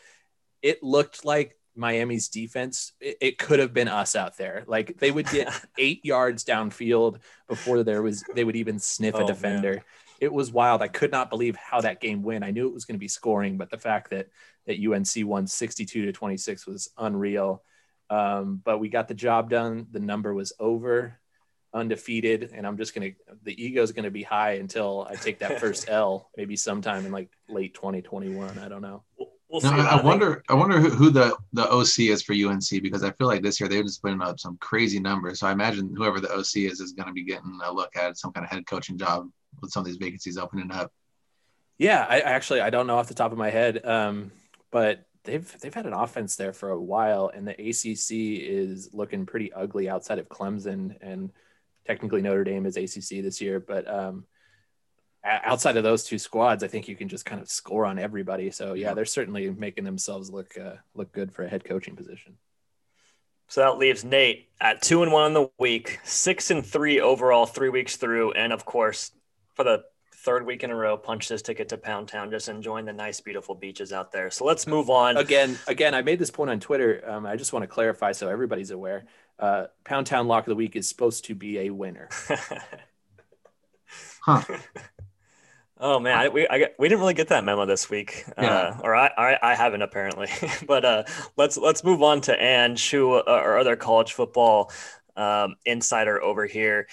It looked like Miami's defense. It, it, could have been us out there. Like they would get eight yards downfield before there was they would even sniff oh, a defender. Man. It was wild. I could not believe how that game went. I knew it was going to be scoring, but the fact that that UNC won 62 to 26 was unreal. Um, but we got the job done. The number was over, undefeated, and I'm just gonna. The ego is gonna be high until I take that first L, maybe sometime in like late 2021. I don't know. We'll no, I, I wonder. I wonder who, who, the the OC is for UNC because I feel like this year they've just putting up some crazy numbers. So I imagine whoever the OC is is going to be getting a look at some kind of head coaching job with some of these vacancies opening up. Yeah, I actually I don't know off the top of my head, um, but they've they've had an offense there for a while, and the ACC is looking pretty ugly outside of Clemson, and technically Notre Dame is ACC this year, but um, outside of those two squads, I think you can just kind of score on everybody. So yeah, they're certainly making themselves look uh, look good for a head coaching position. So that leaves Nate at two and one in the week, six and three overall, three weeks through, and of course, for the third week in a row, punched his ticket to Pound Town, just enjoying the nice, beautiful beaches out there. So let's move on. Again, again, I made this point on Twitter. Um, I just want to clarify so everybody's aware. Uh, Pound Town Lock of the Week is supposed to be a winner. huh. Oh man, I, we I, we didn't really get that memo this week, yeah. uh, or I, I, I haven't apparently. but uh, let's let's move on to Ange, who uh, our other college football um, insider over here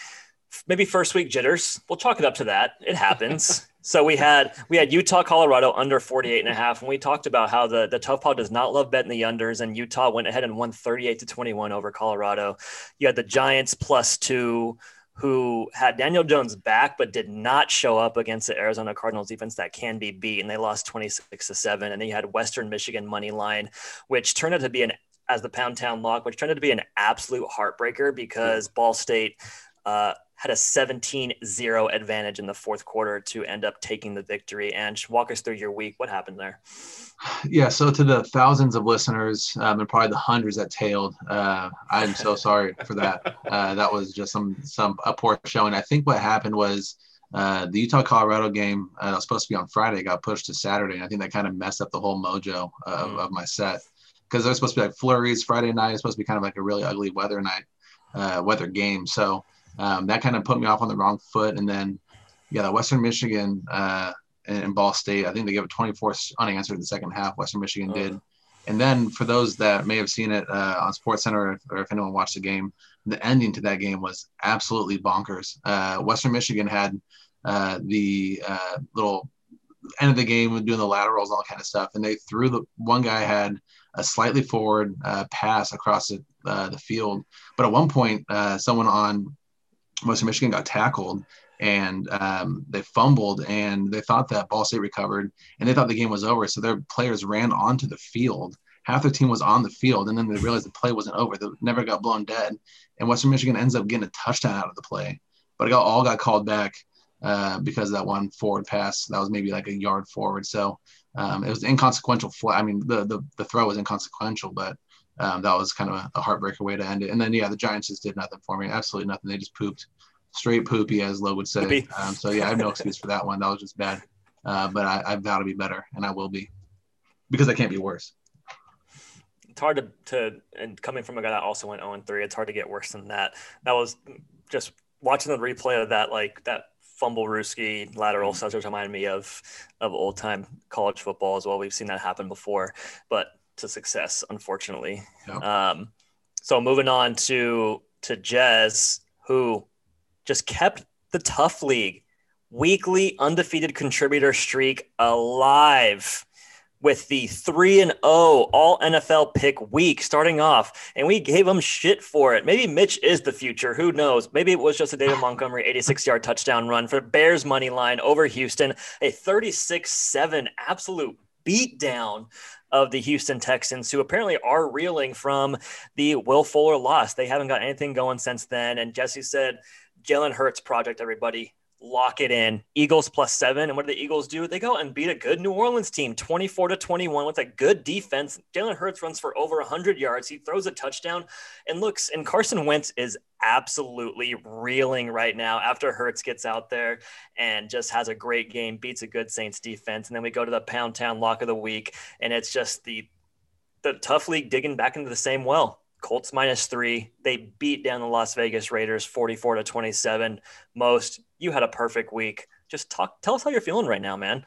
maybe first week jitters. We'll chalk it up to that. It happens. so we had we had Utah, Colorado under 48 and a half. And we talked about how the, the TUF Pod does not love betting the unders, and Utah went ahead and won 38 to 21 over Colorado. You had the Giants plus two, who had Daniel Jones back, but did not show up against the Arizona Cardinals defense that can be beat. And they lost 26 to 7. And then you had Western Michigan money line, which turned out to be an as the pound town lock, which turned out to be an absolute heartbreaker because Ball State uh, had a 17-0 advantage in the fourth quarter to end up taking the victory. And walk us through your week. What happened there? Yeah, so to the thousands of listeners um, and probably the hundreds that tailed, uh, I'm so sorry for that. Uh, that was just some some a poor showing. I think what happened was uh, the Utah Colorado game uh, that was supposed to be on Friday got pushed to Saturday, and I think that kind of messed up the whole mojo of, mm. of my set because there was supposed to be like flurries Friday night. It's supposed to be kind of like a really ugly weather night, uh, weather game. So um, that kind of put me off on the wrong foot. And then, yeah, the Western Michigan uh, and, and, Ball State, I think they gave it 24 unanswered in the second half. Western Michigan did. Oh. And then for those that may have seen it uh, on Sports Center, or, or if anyone watched the game, the ending to that game was absolutely bonkers. Uh, Western Michigan had uh, the uh, little end of the game with doing the laterals, all kind of stuff. And they threw the one guy had a slightly forward uh, pass across the, uh, the field. But at one point, uh, someone on Western Michigan got tackled and um, they fumbled and they thought that Ball State recovered and they thought the game was over. So their players ran onto the field. Half their team was on the field and then they realized the play wasn't over. They never got blown dead. And Western Michigan ends up getting a touchdown out of the play. But it got, all got called back uh, because that one forward pass that was maybe like a yard forward. So um, it was inconsequential. I mean, the, the, the throw was inconsequential, but um, that was kind of a, a, heartbreaker way to end it. And then, yeah, the Giants just did nothing for me. Absolutely nothing. They just pooped straight poopy, as Lowe would say. Um, so, yeah, I have no excuse for that one. That was just bad. Uh, but I, I vow to be better, and I will be because I can't be worse. It's hard to, to and coming from a guy that also went 0 3, it's hard to get worse than that. That was just watching the replay of that, like that fumblerooski lateral mm-hmm. such reminded me of of old time college football as well. We've seen that happen before, but to success, unfortunately. Um, so moving on to to Jez, who just kept the tough league weekly undefeated contributor streak alive with the 3 and 0 all NFL pick week starting off and we gave him shit for it. Maybe Mitch is the future, who knows? Maybe it was just a David Montgomery 86-yard touchdown run for Bears money line over Houston, a 36-7 absolute beatdown of the Houston Texans, who apparently are reeling from the Will Fuller loss. They haven't got anything going since then. And Jesse said, Jalen Hurts project, everybody lock it in. Eagles plus seven. And what do the Eagles do? They go and beat a good New Orleans team 24 to 21 with a good defense. Jalen Hurts runs for over 100 yards. He throws a touchdown and looks, and Carson Wentz is absolutely reeling right now after Hurts gets out there and just has a great game, beats a good Saints defense. And then we go to the Pound Town lock of the week, and it's just the the tough league digging back into the same well. Colts minus three. They beat down the Las Vegas Raiders 44 to 27. Most, you had a perfect week. Just talk, tell us how you're feeling right now, man.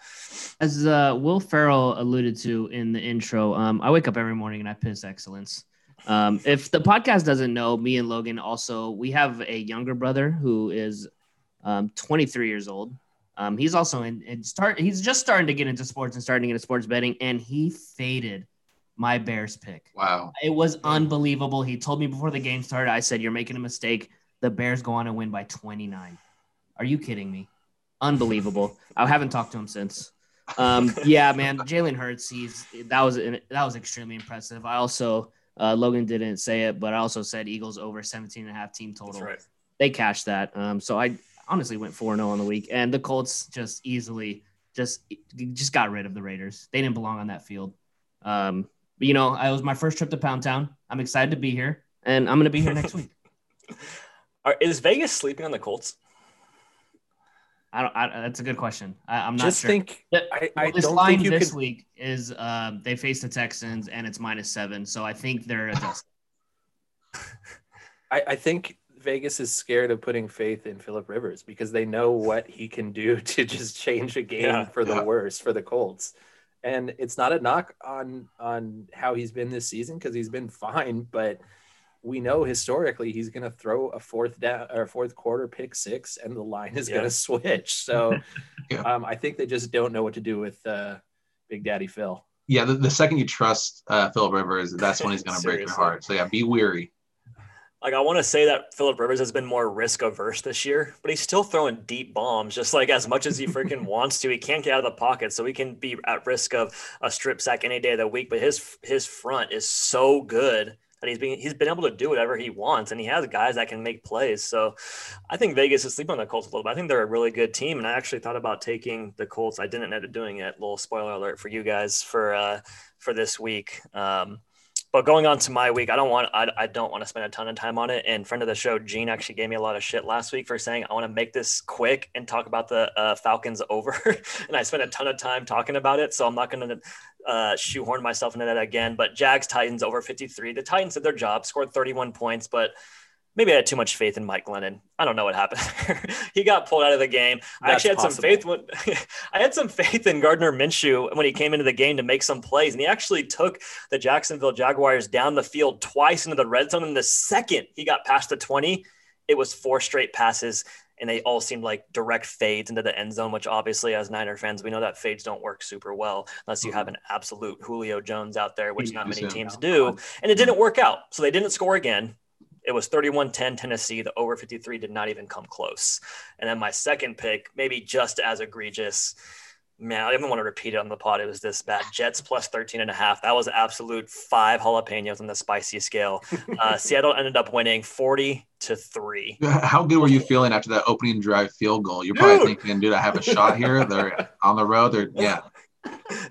As uh, Will Ferrell alluded to in the intro, um, I wake up every morning and I piss excellence. Um, if the podcast doesn't know, me and Logan also, we have a younger brother who is um, 23 years old. Um, he's also in, in start. He's just starting to get into sports and starting to get into sports betting, and he faded my Bears pick. Wow. It was unbelievable. He told me before the game started, I said, You're making a mistake. The Bears go on and win by 29. Are you kidding me? Unbelievable. I haven't talked to him since. Um, yeah, man, Jalen Hurts, he's that was that was extremely impressive. I also uh, Logan didn't say it, but I also said Eagles over 17 and a half team total. Right. They cashed that. Um, so I honestly went 4 0 on the week. And the Colts just easily just just got rid of the Raiders. They didn't belong on that field. Um, but, you know, I was my first trip to Pound Town. I'm excited to be here, and I'm going to be here next week. Are, is Vegas sleeping on the Colts? I don't. I, that's a good question. I, am not just sure. think. I, I this line this can... week is uh, they face the Texans and it's minus seven, so I think they're adjusting. I, I think Vegas is scared of putting faith in Philip Rivers because they know what he can do to just change a game yeah, for the yeah. worse for the Colts and it's not a knock on on how he's been this season because he's been fine but we know historically he's going to throw a fourth down or fourth quarter pick six and the line is yeah. going to switch so yeah. um, i think they just don't know what to do with uh, big daddy phil yeah the, the second you trust uh, philip rivers that's when he's going to break your heart so yeah be weary like I want to say that Philip Rivers has been more risk averse this year, but he's still throwing deep bombs just like as much as he freaking wants to. He can't get out of the pocket, so he can be at risk of a strip sack any day of the week. But his his front is so good that he's been he's been able to do whatever he wants, and he has guys that can make plays. So I think Vegas is sleeping on the Colts a little bit. I think they're a really good team, and I actually thought about taking the Colts. I didn't end up doing it. Little spoiler alert for you guys for uh, for this week. Um, but going on to my week, I don't want I, I don't want to spend a ton of time on it. And friend of the show, Gene, actually gave me a lot of shit last week for saying I want to make this quick and talk about the uh, Falcons over. and I spent a ton of time talking about it, so I'm not going to uh, shoehorn myself into that again. But Jags Titans over 53. The Titans did their job, scored 31 points, but maybe I had too much faith in Mike Glennon. I don't know what happened. he got pulled out of the game. That's I actually had possible. some faith when I had some faith in Gardner Minshew when he came into the game to make some plays, and he actually took the Jacksonville Jaguars down the field twice into the red zone. In the second he got past the twenty, it was four straight passes and they all seemed like direct fades into the end zone, which obviously, as Niner fans, we know that fades don't work super well unless you have mm-hmm. an absolute Julio Jones out there, which not many teams do. And it didn't work out. So they didn't score again. It was 31 10 Tennessee. The over 53 did not even come close. And then my second pick, maybe just as egregious. Man, I didn't want to repeat it on the pod. It was this bad. Jets plus 13 and a half. That was absolute five jalapenos on the spicy scale. Uh, Seattle ended up winning 40 to three. How good were you feeling after that opening drive field goal? You're probably Dude. thinking, dude, I have a shot here. They're on the road. They're, yeah.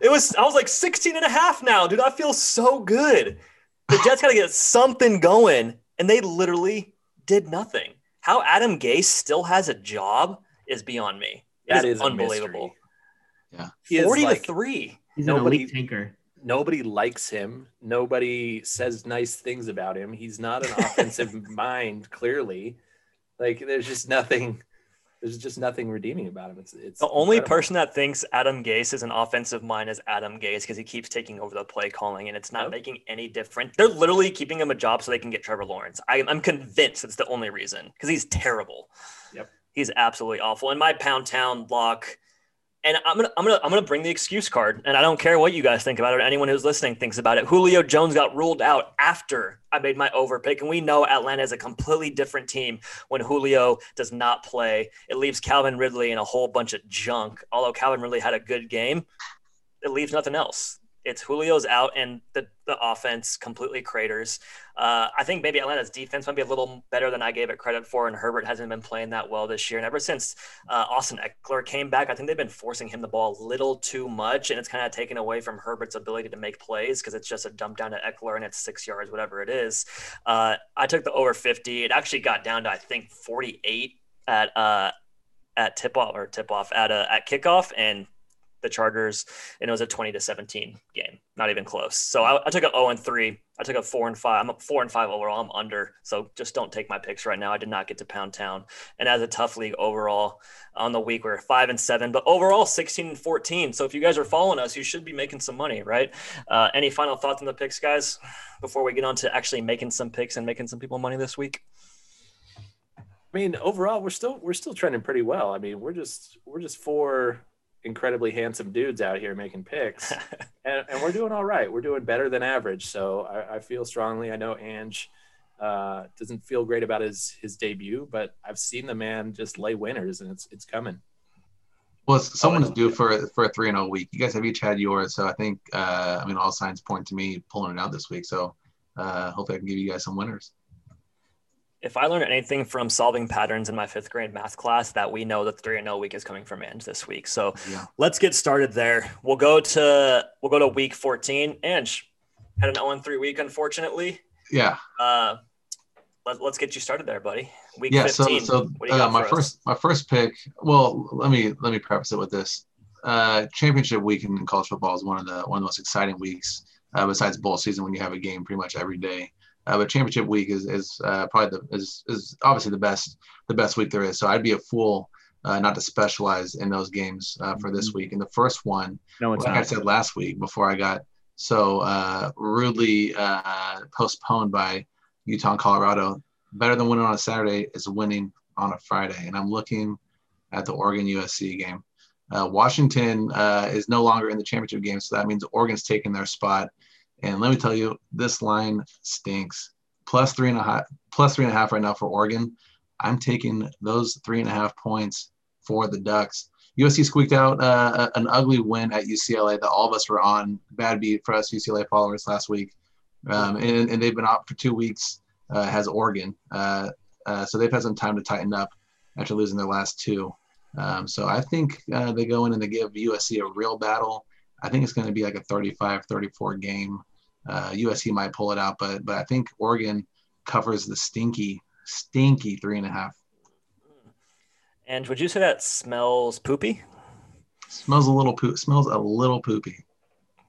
It was, I was like 16 and a half now, dude. I feel so good. The Jets got to get something going, and they literally did nothing. How Adam Gase still has a job is beyond me. It That is is a unbelievable. He is 40 like- to three. He's Nobody- an elite tanker. nobody likes him. Nobody says nice things about him. He's not an offensive mind, clearly. Like there's just nothing. There's just nothing redeeming about him. It's it's The only incredible. person that thinks Adam Gase is an offensive mind is Adam Gase because he keeps taking over the play calling and it's not Yep. making any difference. They're literally keeping him a job so they can get Trevor Lawrence. I, I'm convinced it's the only reason because he's terrible. Yep. He's absolutely awful. And my pound town lock, and I'm gonna I'm gonna I'm gonna bring the excuse card, and I don't care what you guys think about it. Anyone who's listening thinks about it. Julio Jones got ruled out after I made my over pick, and we know Atlanta is a completely different team when Julio does not play. It leaves Calvin Ridley and a whole bunch of junk. Although Calvin Ridley had a good game, it leaves nothing else. It's Julio's out and the, the offense completely craters. Uh, I think maybe Atlanta's defense might be a little better than I gave it credit for, and Herbert hasn't been playing that well this year. And ever since uh, Austin Ekeler came back, I think they've been forcing him the ball a little too much, and it's kind of taken away from Herbert's ability to make plays because it's just a dump down to Eckler and it's six yards, whatever it is. Uh, I took the over 50. It actually got down to I think 48 at uh, at tip off or tip off at uh, at kickoff, and the Chargers, and it was a 20 to 17 game, not even close. So I, I took a 0 and 3. I took a 4 and 5. I'm up 4 and 5 overall. I'm under. So just don't take my picks right now. I did not get to Pound Town. And as a tough league overall on the week, we're 5 and 7, but overall 16 and 14. So if you guys are following us, you should be making some money, right? Uh, any final thoughts on the picks, guys, before we get on to actually making some picks and making some people money this week? I mean, overall, we're still we're still trending pretty well. I mean, we're just we're just four incredibly handsome dudes out here making picks, and, and we're doing all right. We're doing better than average. So I, I feel strongly. I know Ange uh, doesn't feel great about his his debut, but I've seen the man just lay winners, and it's it's coming. Well, someone's yeah. due for for a three and zero week. You guys have each had yours, so I think uh, I mean all signs point to me pulling it out this week. So uh, hopefully I can give you guys some winners. If I learned anything from solving patterns in my fifth grade math class, that we know that the three and zero week is coming from Ange this week. So Yeah. let's get started there. We'll go to we'll go to week fourteen. Ange had an zero and three week, unfortunately. Yeah, Uh, let, let's get you started there, buddy. Week yeah. So fifteen. so what do you uh, my us? first my first pick. Well, let me let me preface it with this. Uh, championship week in college football is one of the one of the most exciting weeks uh, besides bowl season when you have a game pretty much every day. Uh, but championship week is is uh, probably the is, is obviously the best the best week there is. So I'd be a fool uh, not to specialize in those games uh, for this week. And the first one, No, like I said last week before I got so uh, rudely uh, postponed by Utah and Colorado, better than winning on a Saturday is winning on a Friday. And I'm looking at the Oregon USC game. Uh, Washington uh, is no longer in the championship game, so that means Oregon's taking their spot. And let me tell you, this line stinks. Plus three and a half, plus three and a half right now for Oregon. I'm taking those three and a half points for the Ducks. USC squeaked out uh, an ugly win at UCLA that all of us were on. Bad beat for us UCLA followers last week, um, and, and they've been out for two weeks. Uh, has Oregon, uh, uh, so they've had some time to tighten up after losing their last two. Um, so I think uh, they go in and they give USC a real battle. I think it's going to be like a 35-34 game. Uh, USC might pull it out, but but I think Oregon covers the stinky, stinky three and a half. And would you say that smells poopy? Smells a little poop. Smells a little poopy.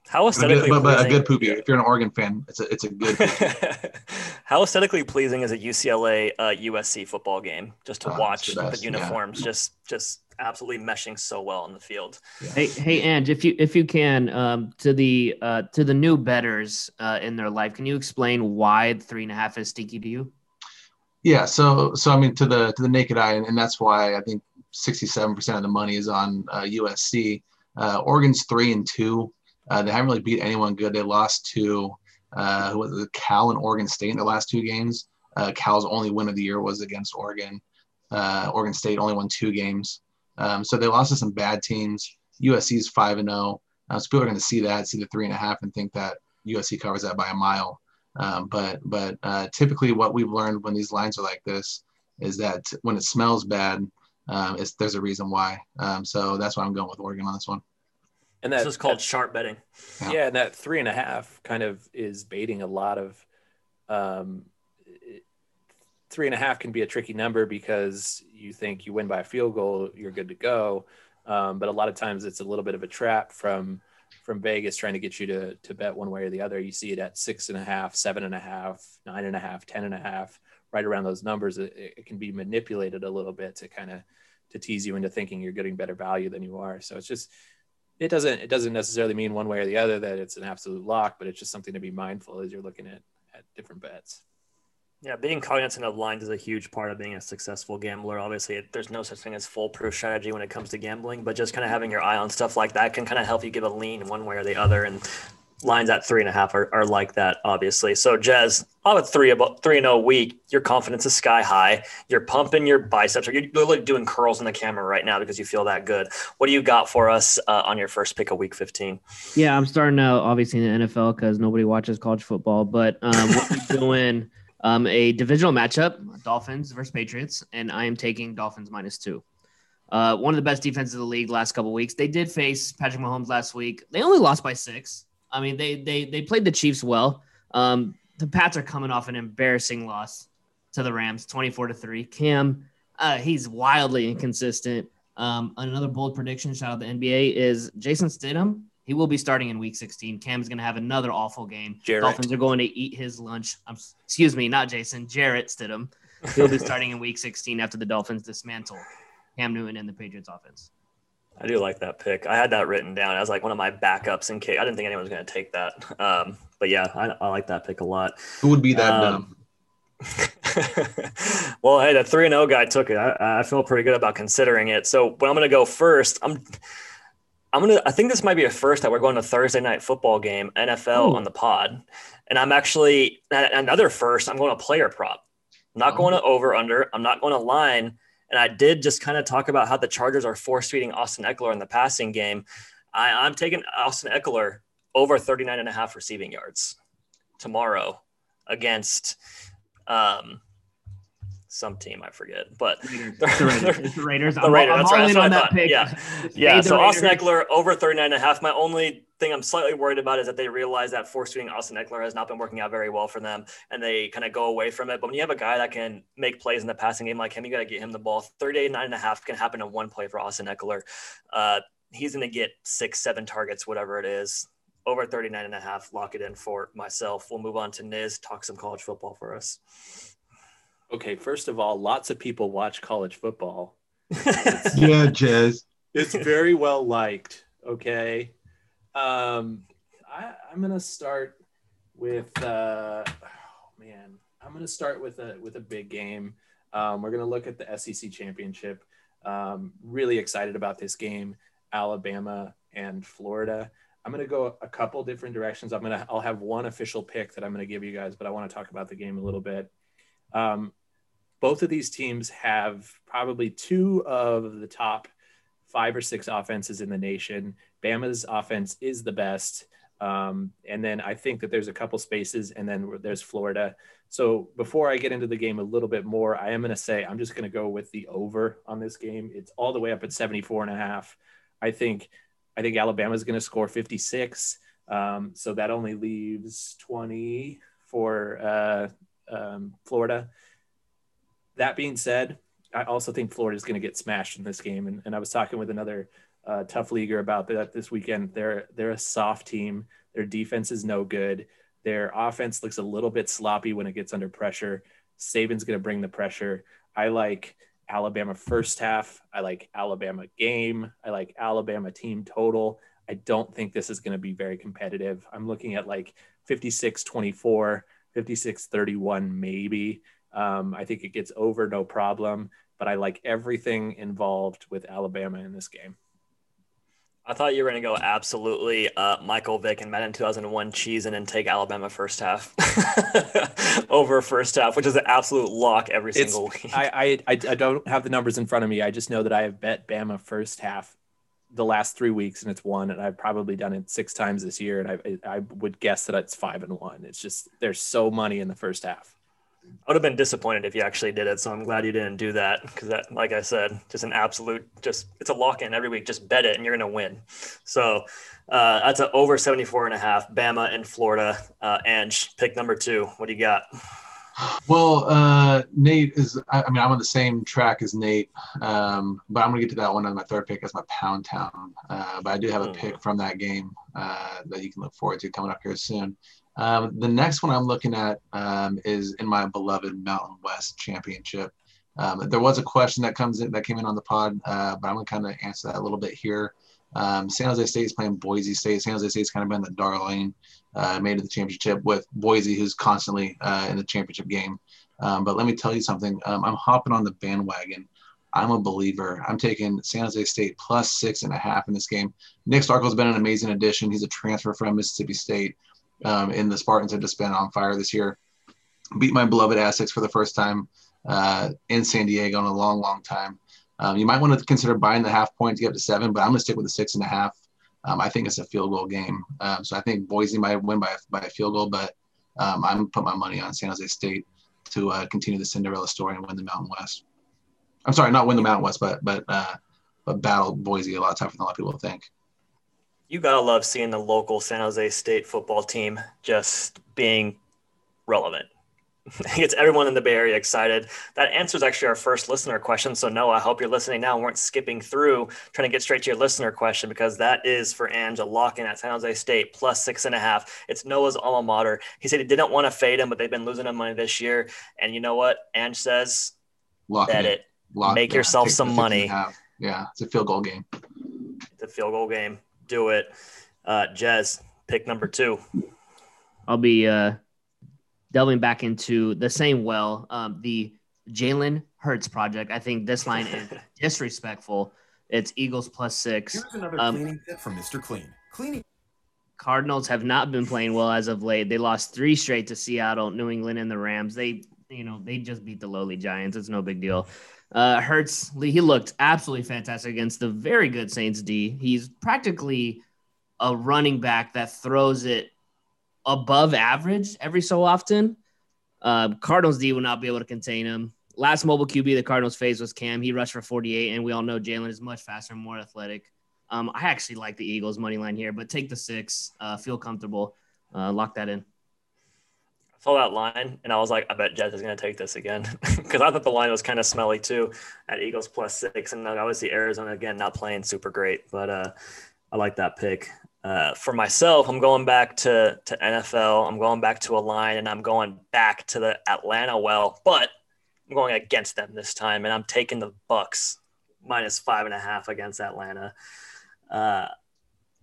How But, a good, aesthetically but, but a pleasing- good poopy. If you're an Oregon fan, it's a it's a good. How aesthetically pleasing is a UCLA uh, USC football game just to Oh, watch the the, best, yeah. uniforms just just absolutely meshing so well on the field. Hey, hey, Ange, if you if you can, um, to the uh, to the new betters uh, in their life, can you explain why three and a half is stinky to you? Yeah, so so I mean to the to the naked eye, and, and that's why I think 67% of the money is on uh, USC. Uh, Oregon's three and two. Uh, they haven't really beat anyone good. They lost to uh, who was it, Cal and Oregon State in the last two games. Uh, Cal's only win of the year was against Oregon. Uh, Oregon State only won two games, um, so they lost to some bad teams. USC is five and zero. Uh, so people are going to see that, see the three and a half, and think that USC covers that by a mile. Um, but but uh, typically, what we've learned when these lines are like this is that when it smells bad, um, there's a reason why. Um, so that's why I'm going with Oregon on this one. And that, this is called sharp betting. Yeah. yeah, and that three and a half kind of is baiting a lot of. Um, three and a half can be a tricky number because you think you win by a field goal, you're good to go. Um, but a lot of times it's a little bit of a trap from from Vegas trying to get you to to bet one way or the other. You see it at six and a half, seven and a half, nine and a half, ten and a half, right around those numbers. It, it can be manipulated a little bit to kind of to tease you into thinking you're getting better value than you are. So it's just it doesn't it doesn't necessarily mean one way or the other that it's an absolute lock, but it's just something to be mindful as you're looking at at different bets. Yeah, being cognizant of lines is a huge part of being a successful gambler. Obviously, there's no such thing as foolproof strategy when it comes to gambling, but just kind of having your eye on stuff like that can kind of help you give a lean one way or the other. And lines at three and a half are, are like that, obviously. So, Jez, on a three about three and a week, your confidence is sky high. You're pumping your biceps, or you're literally doing curls in the camera right now because you feel that good. What do you got for us uh, on your first pick of week 15? Yeah, I'm starting out obviously in the NFL because nobody watches college football, but um, what we doing um, a divisional matchup: Dolphins versus Patriots, and I am taking Dolphins minus two. Uh, one of the best defenses of the league last couple weeks. They did face Patrick Mahomes last week. They only lost by six. I mean, they they they played the Chiefs well. Um, the Pats are coming off an embarrassing loss to the Rams, 24 to 3. Cam, uh, he's wildly inconsistent. Um, another bold prediction, shout out the NBA, is Jason Stidham. He will be starting in week 16. Cam is going to have another awful game. Jarrett. Dolphins are going to eat his lunch. Um, excuse me, not Jason, Jarrett Stidham. He'll be starting in week 16 after the Dolphins dismantle Cam Newton and the Patriots offense. I do like that pick. I had that written down as like one of my backups in case I didn't think anyone was going to take that. Um, but yeah, I, I, like that pick a lot. Who would be that um, well, hey, the three and zero oh guy took it. I, I, feel pretty good about considering it. So, when I'm going to go first, I'm, I'm gonna. I think this might be a first that we're going to Thursday night football game, NFL Ooh. on the pod, and I'm actually another first. I'm going to player prop. I'm not oh. going to over under. I'm not going to line. And I did just kind of talk about how the Chargers are force feeding Austin Ekeler in the passing game. I, am taking Austin Ekeler over 39 and a half receiving yards tomorrow against um, some team I forget, but the Raiders. the Raiders. I'm, that's I'm right. That's what I thought. Pick. Yeah, yeah. So Austin Ekeler over 39 and a half. My only thing I'm slightly worried about is that they realize that force feeding Austin Ekeler has not been working out very well for them, and they kind of go away from it. But when you have a guy that can make plays in the passing game like him, you got to get him the ball. 39 and a half can happen in one play for Austin Ekeler. Uh, he's going to get six, seven targets, whatever it is. Over 39 and a half, lock it in for myself. We'll move on to Niz, talk some college football for us. Okay, first of all, lots of people watch college football. yeah, Jez. It's very well liked. Okay. Um, I, I'm gonna start with uh, oh man, I'm gonna start with a with a big game. Um, we're gonna look at the SEC championship. Um, really excited about this game, Alabama and Florida. I'm gonna go a couple different directions. I'm gonna I'll have one official pick that I'm gonna give you guys, but I want to talk about the game a little bit. Um, both of these teams have probably two of the top five or six offenses in the nation. Bama's offense is the best. Um, and then I think that there's a couple spaces, and then there's Florida. So before I get into the game a little bit more, I am going to say I'm just going to go with the over on this game. It's all the way up at 74 and a half. I think I think Alabama is going to score 56. Um, so that only leaves 20 for uh, um, Florida that being said, I also think Florida is going to get smashed in this game. And, and I was talking with another uh, tough leaguer about that this weekend. They're they're a soft team. Their defense is no good. Their offense looks a little bit sloppy when it gets under pressure. Saban's going to bring the pressure. I like Alabama first half. I like Alabama game. I like Alabama team total. I don't think this is going to be very competitive. I'm looking at like 56 24, 56 31, maybe Um, I think it gets over no problem, but I like everything involved with Alabama in this game. I thought you were going to go absolutely uh, Michael Vick and Madden 2001 cheese and then take Alabama first half over first half, which is an absolute lock every It's, single week. I, I, I don't have the numbers in front of me. I just know that I have bet Bama first half the last three weeks and it's won, and I've probably done it six times this year, and I I would guess that it's five and one. It's just there's so money in the first half. I would have been disappointed if you actually did it. So I'm glad you didn't do that because that, like I said, just an absolute, just it's a lock in every week. Just bet it and you're going to win. So uh, that's a over 74 and a half. Bama and Florida. Uh, Ange, pick number two. What do you got? Well, uh, Nate is. I, I mean, I'm on the same track as Nate, um, but I'm gonna get to that one on my third pick as my Pound Town. Uh, but I do have a pick from that game uh, that you can look forward to coming up here soon. Um, the next one I'm looking at um, is in my beloved Mountain West Championship. Um, there was a question that comes in that came in on the pod, uh, but I'm gonna kind of answer that a little bit here. Um, San Jose State is playing Boise State. San Jose State's kind of been the darling, uh, made to the championship with Boise, who's constantly uh, in the championship game. Um, but let me tell you something. Um, I'm hopping on the bandwagon. I'm a believer. I'm taking San Jose State plus six and a half in this game. Nick Starkel's been an amazing addition. He's a transfer from Mississippi State, um, the Spartans have just been on fire this year. Beat my beloved Aztecs for the first time uh, in San Diego in a long, long time. Um, you might want to consider buying the half point to get up to seven, but I'm going to stick with the six and a half. Um, I think it's a field goal game. Um, so I think Boise might win by, by a field goal, but um, I'm going to put my money on San Jose State to uh, continue the Cinderella story and win the Mountain West. I'm sorry, not win the Mountain West, but but uh, but battle Boise a lot tougher than a lot of people think. You gotta love seeing the local San Jose State football team just being relevant. It gets everyone in the Bay Area excited. That answers actually our first listener question. So Noah, I hope you're listening now and weren't skipping through trying to get straight to your listener question because that is for Ange a lock in at San Jose State plus six and a half. It's Noah's alma mater. He said he didn't want to fade him, but they've been losing him money this year. And you know what? Ange says, Lock bet it. it. Lock- Make yourself take some six and a money. Yeah, it's a field goal game. It's a field goal game. Do it. Uh, Jez, pick number two. I'll be uh, delving back into the same well, um, the Jalen Hurts project. I think this line is disrespectful. It's Eagles plus six. Here's another Um, cleaning tip from Mr. Clean. Cleaning Cardinals have not been playing well as of late. They lost three straight to Seattle, New England, and the Rams. They, you know, they just beat the lowly Giants. It's no big deal. Uh, lee he looked absolutely fantastic against the very good Saints D. He's practically a running back that throws it above average every so often. Uh, Cardinals D will not be able to contain him. Last mobile QB the Cardinals faced was Cam. He rushed for 48, and we all know Jalen is much faster and more athletic. Um, I actually like the Eagles money line here, but take the six. Uh, feel comfortable. Uh, lock that in. Saw that line and I was like, I bet Jez is going to take this again because I thought the line was kind of smelly too at Eagles plus six. And obviously, Arizona again not playing super great, but uh, I like that pick. Uh, for myself, I'm going back to, to NFL. I'm going back to a line and I'm going back to the Atlanta well, but I'm going against them this time and I'm taking the Bucks minus five and a half against Atlanta. Uh,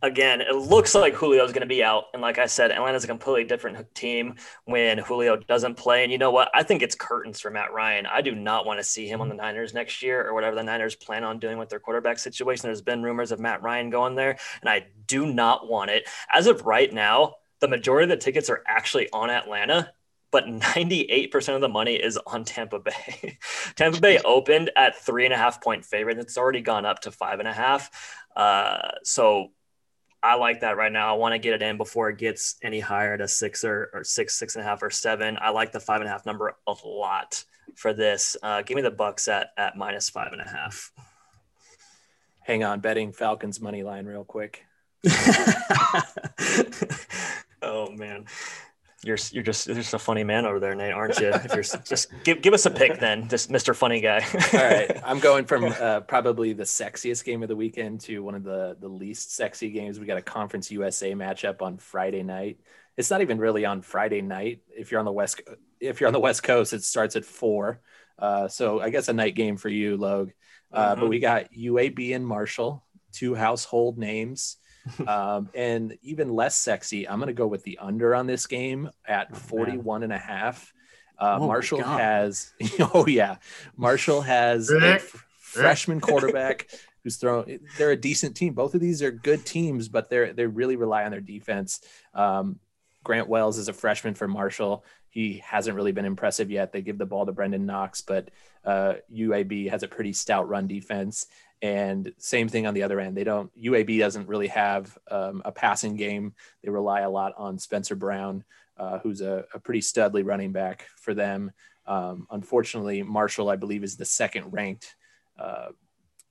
again, it looks like Julio's going to be out. And like I said, Atlanta's a completely different team when Julio doesn't play. And you know what? I think it's curtains for Matt Ryan. I do not want to see him on the Niners next year or whatever the Niners plan on doing with their quarterback situation. There's been rumors of Matt Ryan going there, and I do not want it. As of right now, the majority of the tickets are actually on Atlanta. But 98% of the money is on Tampa Bay. Tampa Bay opened at three and a half point favorite. It's already gone up to five and a half. Uh, so I like that right now. I want to get it in before it gets any higher to six or, or six, six and a half or seven. I like the five and a half number a lot for this. Uh, give me the Bucks at at minus five and a half. Hang on, betting Falcons money line real quick. oh man, you're you're just you're just a funny man over there, Nate, aren't you? If you're just give give us a pick then, just Mr. Funny Guy. All right, I'm going from uh, probably the sexiest game of the weekend to one of the the least sexy games. We got a Conference USA matchup on Friday night. It's not even really on Friday night. If you're on the west, if you're on the West Coast, it starts at four. Uh, so I guess a night game for you, Logue. Uh, But we got UAB and Marshall, two household names. um, and even less sexy, I'm going to go with the under on this game at 41 and a half. Uh, Oh Marshall has, oh yeah, Marshall has a f- freshman quarterback who's thrown. They're a decent team. Both of these are good teams, but they're they really rely on their defense. Um, Grant Wells is a freshman for Marshall. He hasn't really been impressive yet. They give the ball to Brenden Knox, but uh, UAB has a pretty stout run defense. And same thing on the other end. They don't. UAB doesn't really have um, a passing game. They rely a lot on Spencer Brown, uh, who's a, a pretty studly running back for them. Um, unfortunately, Marshall, I believe, is the second ranked uh,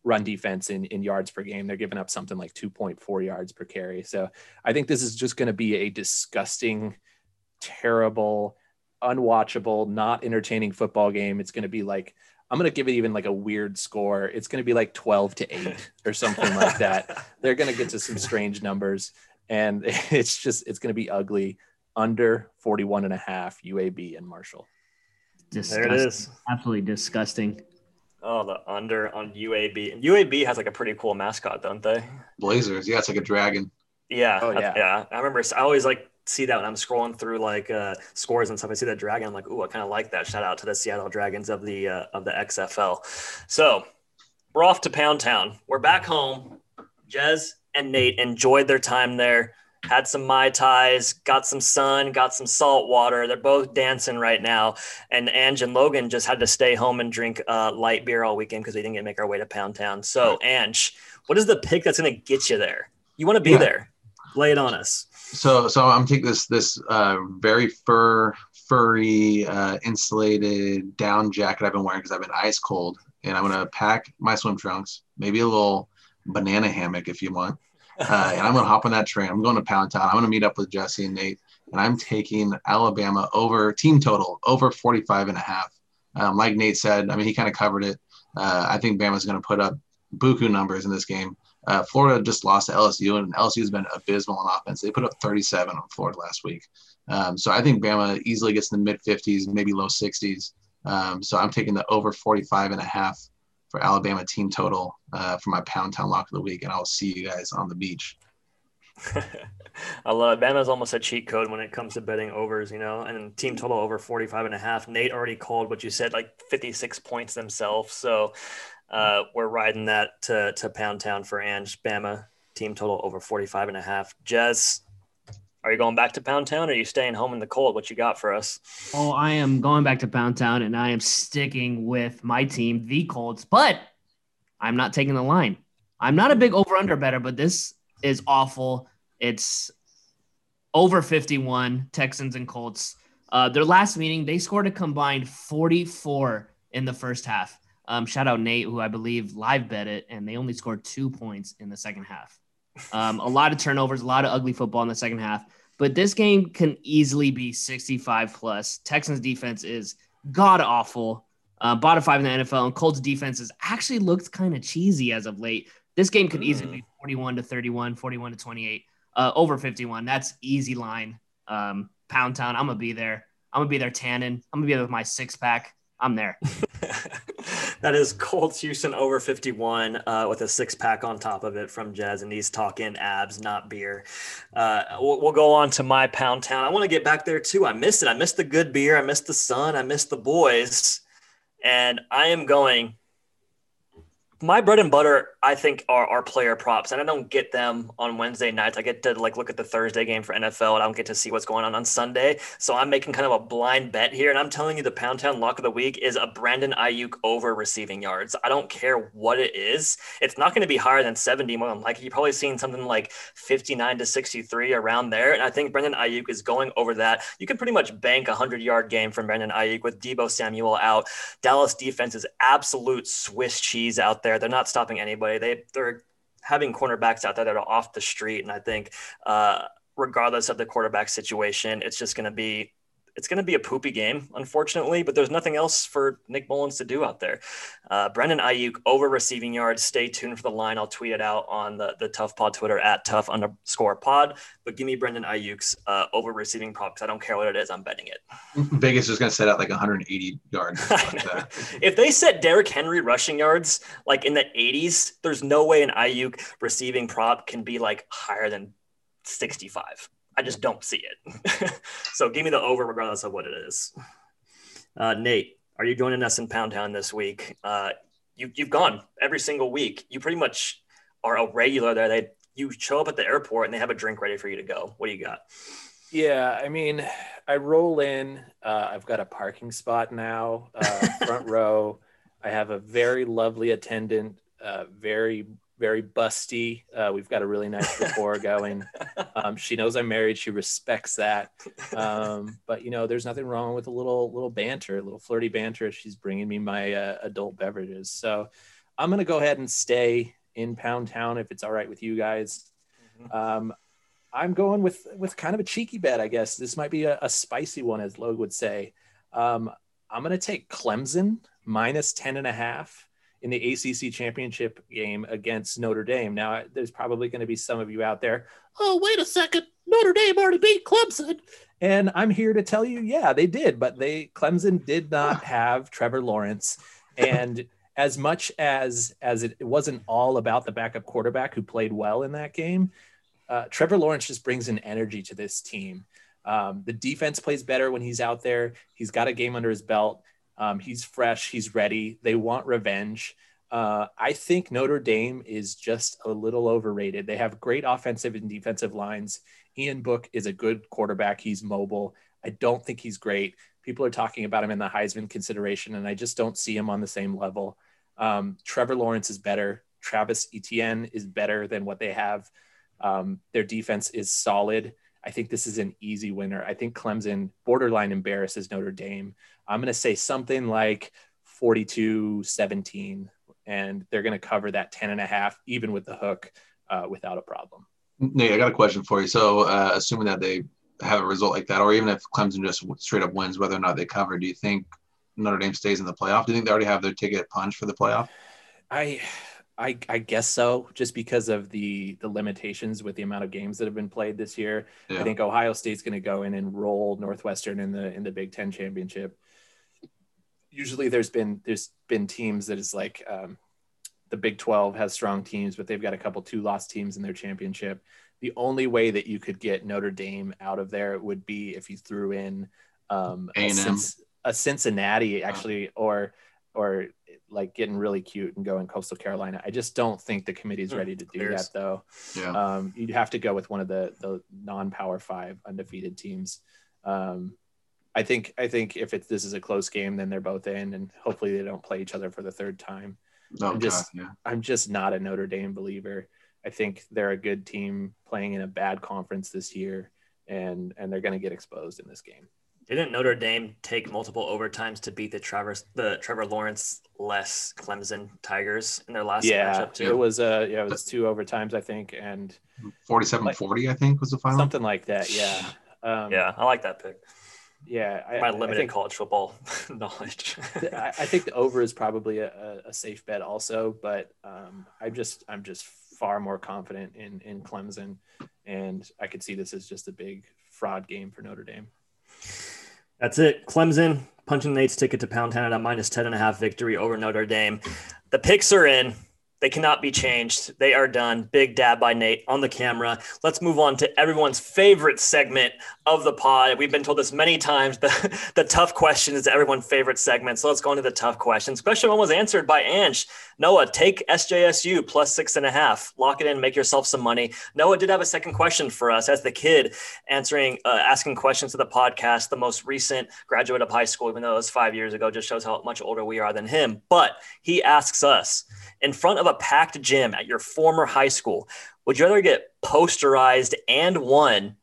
run defense in, in yards per game. They're giving up something like 2.4 yards per carry. So I think this is just going to be a disgusting, terrible, unwatchable, not entertaining football game. It's going to be like, I'm going to give it even like a weird score. It's going to be like 12 to 8 or something like that. They're going to get to some strange numbers. And it's just, it's going to be ugly under 41 and a half UAB and Marshall. Disgusting. There it is. Absolutely disgusting. Oh, the under on UAB. And UAB has like a pretty cool mascot, don't they? Blazers. Yeah, it's like a dragon. Yeah, Oh, I- yeah. yeah. I remember. I always like see that when I'm scrolling through like uh, scores and stuff. I see that dragon. I'm like, ooh, I kind of like that. Shout out to the Seattle Dragons of the uh, of the XFL. So we're off to Pound Town. We're back home. Jez and Nate enjoyed their time there. Had some mai tais, got some sun, got some salt water. They're both dancing right now. And Ange and Logan just had to stay home and drink uh, light beer all weekend because we didn't get to make our way to Pound Town. So, Ange, what is the pick that's going to get you there? You want to be Yeah. there. Lay it on us. So so I'm taking this this uh, very fur furry uh, insulated down jacket I've been wearing because I've been ice cold, and I'm gonna pack my swim trunks, maybe a little banana hammock if you want, uh, and I'm gonna hop on that train. I'm going to Pound Town. I'm gonna meet up with Jesse and Nate, and I'm taking Alabama over team total over 45 and a half. Um, like Nate said, I mean he kind of covered it. Uh, I think Bama's gonna put up buku numbers in this game. Uh, Florida just lost to LSU, and LSU has been abysmal on offense. They put up 37 on Florida last week. Um, so I think Bama easily gets in the mid 50s, maybe low 60s. Um, so I'm taking the over 45 and a half for Alabama team total uh, for my Pound Town lock of the week, and I'll see you guys on the beach. I love it. Bama's almost a cheat code when it comes to betting overs, you know, and team total over 45 and a half. Nate already called what you said, like 56 points themselves. So uh, we're riding that to, to Pound Town for Ange. Bama team total over 45 and a half. Jez, are you going back to Pound Town or are you staying home in the cold? What you got for us? Oh, I am going back to Pound Town and I am sticking with my team, the Colts, but I'm not taking the line. I'm not a big over under better, but this is awful. It's over 51 Texans and Colts. Uh, their last meeting, they scored a combined 44 in the first half. Um, shout out Nate, who I believe live bet it, and they only scored two points in the second half. Um, a lot of turnovers, a lot of ugly football in the second half. But this game can easily be 65 plus. Texans defense is god awful. Uh, bottom five in the NFL, and Colts defense has actually looked kind of cheesy as of late. This game could easily be 41 to 31, 41 to 28, uh, over 51. That's easy line. Um, Pound Town, I'm gonna be there. I'm gonna be there tanning. I'm gonna be there with my six pack. I'm there. that is Colts Houston over 51 uh, with a six pack on top of it from Jez, and he's talking abs, not beer. Uh, we'll, we'll go on to my pound town. I want to get back there too. I missed it. I missed the good beer. I missed the sun. I missed the boys. And I am going. My bread and butter, I think, are, are player props, and I don't get them on Wednesday nights. I get to like look at the Thursday game for NFL, and I don't get to see what's going on on Sunday. So I'm making kind of a blind bet here, and I'm telling you, the Pound Town lock of the week is a Brandon Aiyuk over receiving yards. I don't care what it is; it's not going to be higher than 70. More than likely, you've probably seen something like 59 to 63 around there, and I think Brandon Aiyuk is going over that. You can pretty much bank a hundred yard game from Brandon Aiyuk with Deebo Samuel out. Dallas defense is absolute Swiss cheese out there. They're not stopping anybody. They they're having cornerbacks out there that are off the street, and I think uh, regardless of the quarterback situation, it's just going to be it's going to be a poopy game, unfortunately. But there's nothing else for Nick Mullens to do out there. Uh, Brendan Aiyuk over receiving yards. Stay tuned for the line. I'll tweet it out on the the TUF Pod Twitter at TUF underscore Pod. But give me Brendan Aiyuk's uh, over receiving prop because I don't care what it is. I'm betting it. Vegas is going to set out like 180 yards. If they set Derrick Henry rushing yards like in the 80s, there's no way an Aiyuk receiving prop can be like higher than 65. I just don't see it. so give me the over regardless of what it is. Uh, Nate, are you joining us in Pound Town this week? Uh, you, you've gone every single week. You pretty much are a regular there. They you show up at the airport and they have a drink ready for you to go. What do you got? Yeah, I mean, I roll in. Uh, I've got a parking spot now, uh, front row. I have a very lovely attendant, uh, very very busty. Uh, we've got a really nice rapport going. Um, she knows I'm married. She respects that. Um, but you know, there's nothing wrong with a little little banter, a little flirty banter. She's bringing me my uh, adult beverages, so I'm gonna go ahead and stay in Pound Town if it's all right with you guys. Mm-hmm. Um, I'm going with with kind of a cheeky bet, I guess. This might be a, a spicy one, as Logue would say. Um, I'm going to take Clemson minus 10 and a half in the ACC championship game against Notre Dame. Now, there's probably going to be some of you out there. Oh, wait a second. Notre Dame already beat Clemson. And I'm here to tell you, yeah, they did, but they Clemson did not have Trevor Lawrence. And as much as as it, it wasn't all about the backup quarterback who played well in that game, uh, Trevor Lawrence just brings an energy to this team. Um, the defense plays better when he's out there. He's got a game under his belt. Um, he's fresh. He's ready. They want revenge. Uh, I think Notre Dame is just a little overrated. They have great offensive and defensive lines. Ian Book is a good quarterback. He's mobile. I don't think he's great. People are talking about him in the Heisman consideration, and I just don't see him on the same level. Um, Trevor Lawrence is better. Travis Etienne is better than what they have. Um, their defense is solid. I think this is an easy winner. I think Clemson borderline embarrasses Notre Dame. I'm going to say something like 42 17, and they're going to cover that 10 and a half, even with the hook, uh, without a problem. Nate, I got a question for you. So, uh, assuming that they have a result like that, or even if Clemson just straight up wins, whether or not they cover, do you think Notre Dame stays in the playoff? Do you think they already have their ticket punched for the playoff? I I, I guess so, just because of the the limitations with the amount of games that have been played this year. Yeah. I think Ohio State's going to go in and roll Northwestern in the in the Big Ten championship. Usually, there's been there's been teams that is like um, the Big Twelve has strong teams, but they've got a couple two lost teams in their championship. The only way that you could get Notre Dame out of there would be if you threw in um, a, a, Cincinnati actually, or or like getting really cute and going coastal carolina. I just don't think the committee's hmm, ready to do that though. Yeah. um, you'd have to go with one of the the non-power five undefeated teams. Um, i think i think if it's this is a close game then they're both in and hopefully they don't play each other for the third time. Oh, i'm just God, yeah. i'm just not a notre dame believer. I think they're a good team playing in a bad conference this year and and they're going to get exposed in this game didn't Notre Dame take multiple overtimes to beat the Trevor the Trevor Lawrence less Clemson Tigers in their last yeah, matchup too? It was uh yeah, it was two overtimes I think and 47-40 I think was the final. Something like that, yeah. Um, yeah, I like that pick. Yeah, I, my limited think, college football knowledge. I, I, think the over is probably a, a safe bet also, but um, I'm just I'm just far more confident in in Clemson, and I could see this as just a big fraud game for Notre Dame. That's it. Clemson punching Nate's ticket to Pound Town at minus 10 and a half victory over Notre Dame. The picks are in. They cannot be changed. They are done. Big dab by Nate on the camera. Let's move on to everyone's favorite segment of the pod. We've been told this many times. The, the TUF question is everyone's favorite segment. So let's go into the TUF questions. Question one was answered by Ange. Noah, take SJSU plus six and a half. Lock it in, make yourself some money. Noah did have a second question for us as the kid answering, uh, asking questions to the podcast. The most recent graduate of high school, even though it was five years ago, just shows how much older we are than him. But he asks us in front of a packed gym at your former high school, would you rather get posterized and won,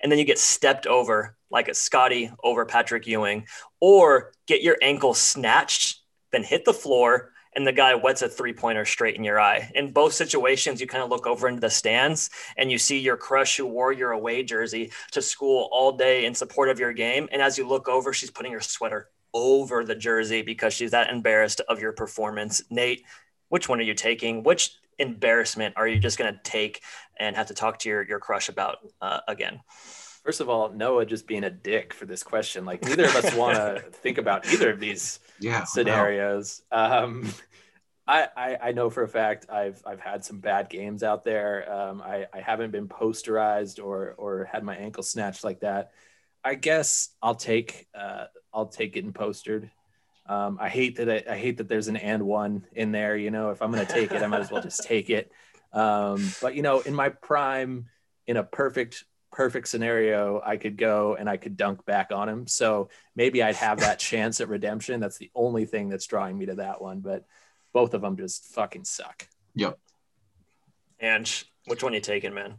and then you get stepped over like a Scottie over Patrick Ewing, or get your ankle snatched, then hit the floor, and the guy wets a three pointer straight in your eye. In both situations, you kind of look over into the stands and you see your crush who wore your away jersey to school all day in support of your game. And as you look over, she's putting her sweater over the jersey because she's that embarrassed of your performance. Nate, which one are you taking? Which embarrassment are you just going to take and have to talk to your, your crush about uh, again? First of all, Noah just being a dick for this question. Like neither of us want to think about either of these yeah, scenarios. Um, I, I, I know for a fact I've I've had some bad games out there. Um, I, I haven't been posterized or or had my ankle snatched like that. I guess I'll take uh, I'll take getting postered. Um, I hate that I, I, hate that there's an and one in there. You know, if I'm gonna take it, I might as well just take it. Um, but you know, in my prime, in a perfect perfect scenario, I could go and I could dunk back on him. So maybe I'd have that chance at redemption. That's the only thing that's drawing me to that one. But both of them just fucking suck. Yep. And which one you taking, man?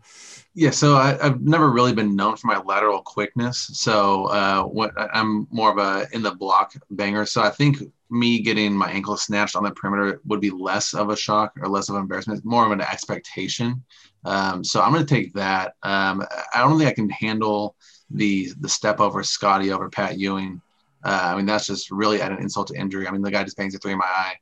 Yeah, so I, have never really been known for my lateral quickness. So uh, what I'm more of a in the block banger. So I think me getting my ankle snatched on the perimeter would be less of a shock or less of an embarrassment, more of an expectation. Um, so I'm going to take that. Um, I don't think I can handle the the step over Scottie over Pat Ewing. Uh, I mean, that's just really at an insult to injury. I mean, the guy just bangs a three in my eye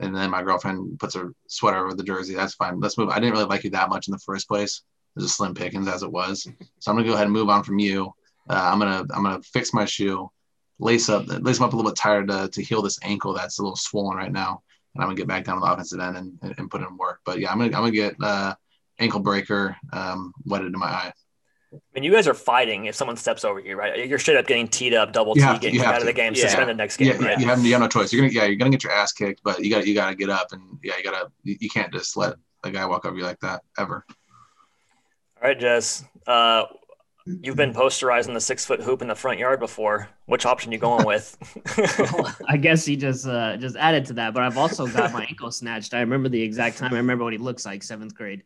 and then my girlfriend puts her sweater over the jersey. That's fine. Let's move. I didn't really like you that much in the first place. It was a slim pickings as it was. So I'm gonna go ahead and move on from you. Uh, I'm gonna I'm gonna fix my shoe, lace up lace them up a little bit tighter to, to heal this ankle that's a little swollen right now, and I'm gonna get back down to the offensive end and, and, and put in work. But yeah, I'm gonna I'm gonna get uh, ankle breaker um, wetted in my eye. I mean, you guys are fighting if someone steps over you, right? You're straight up getting teed up, double T, getting out of the game, yeah. suspended next game. Yeah, right? you, have, you have no choice. You're gonna yeah, you're gonna get your ass kicked, but you got you got to get up and yeah, you gotta you can't just let a guy walk over you like that ever. All right, Jess. Uh, you've been posterizing the six foot hoop in the front yard before. Which option you going with? I guess he just uh, just added to that, but I've also got my ankle snatched. I remember the exact time. I remember what he looks like, seventh grade.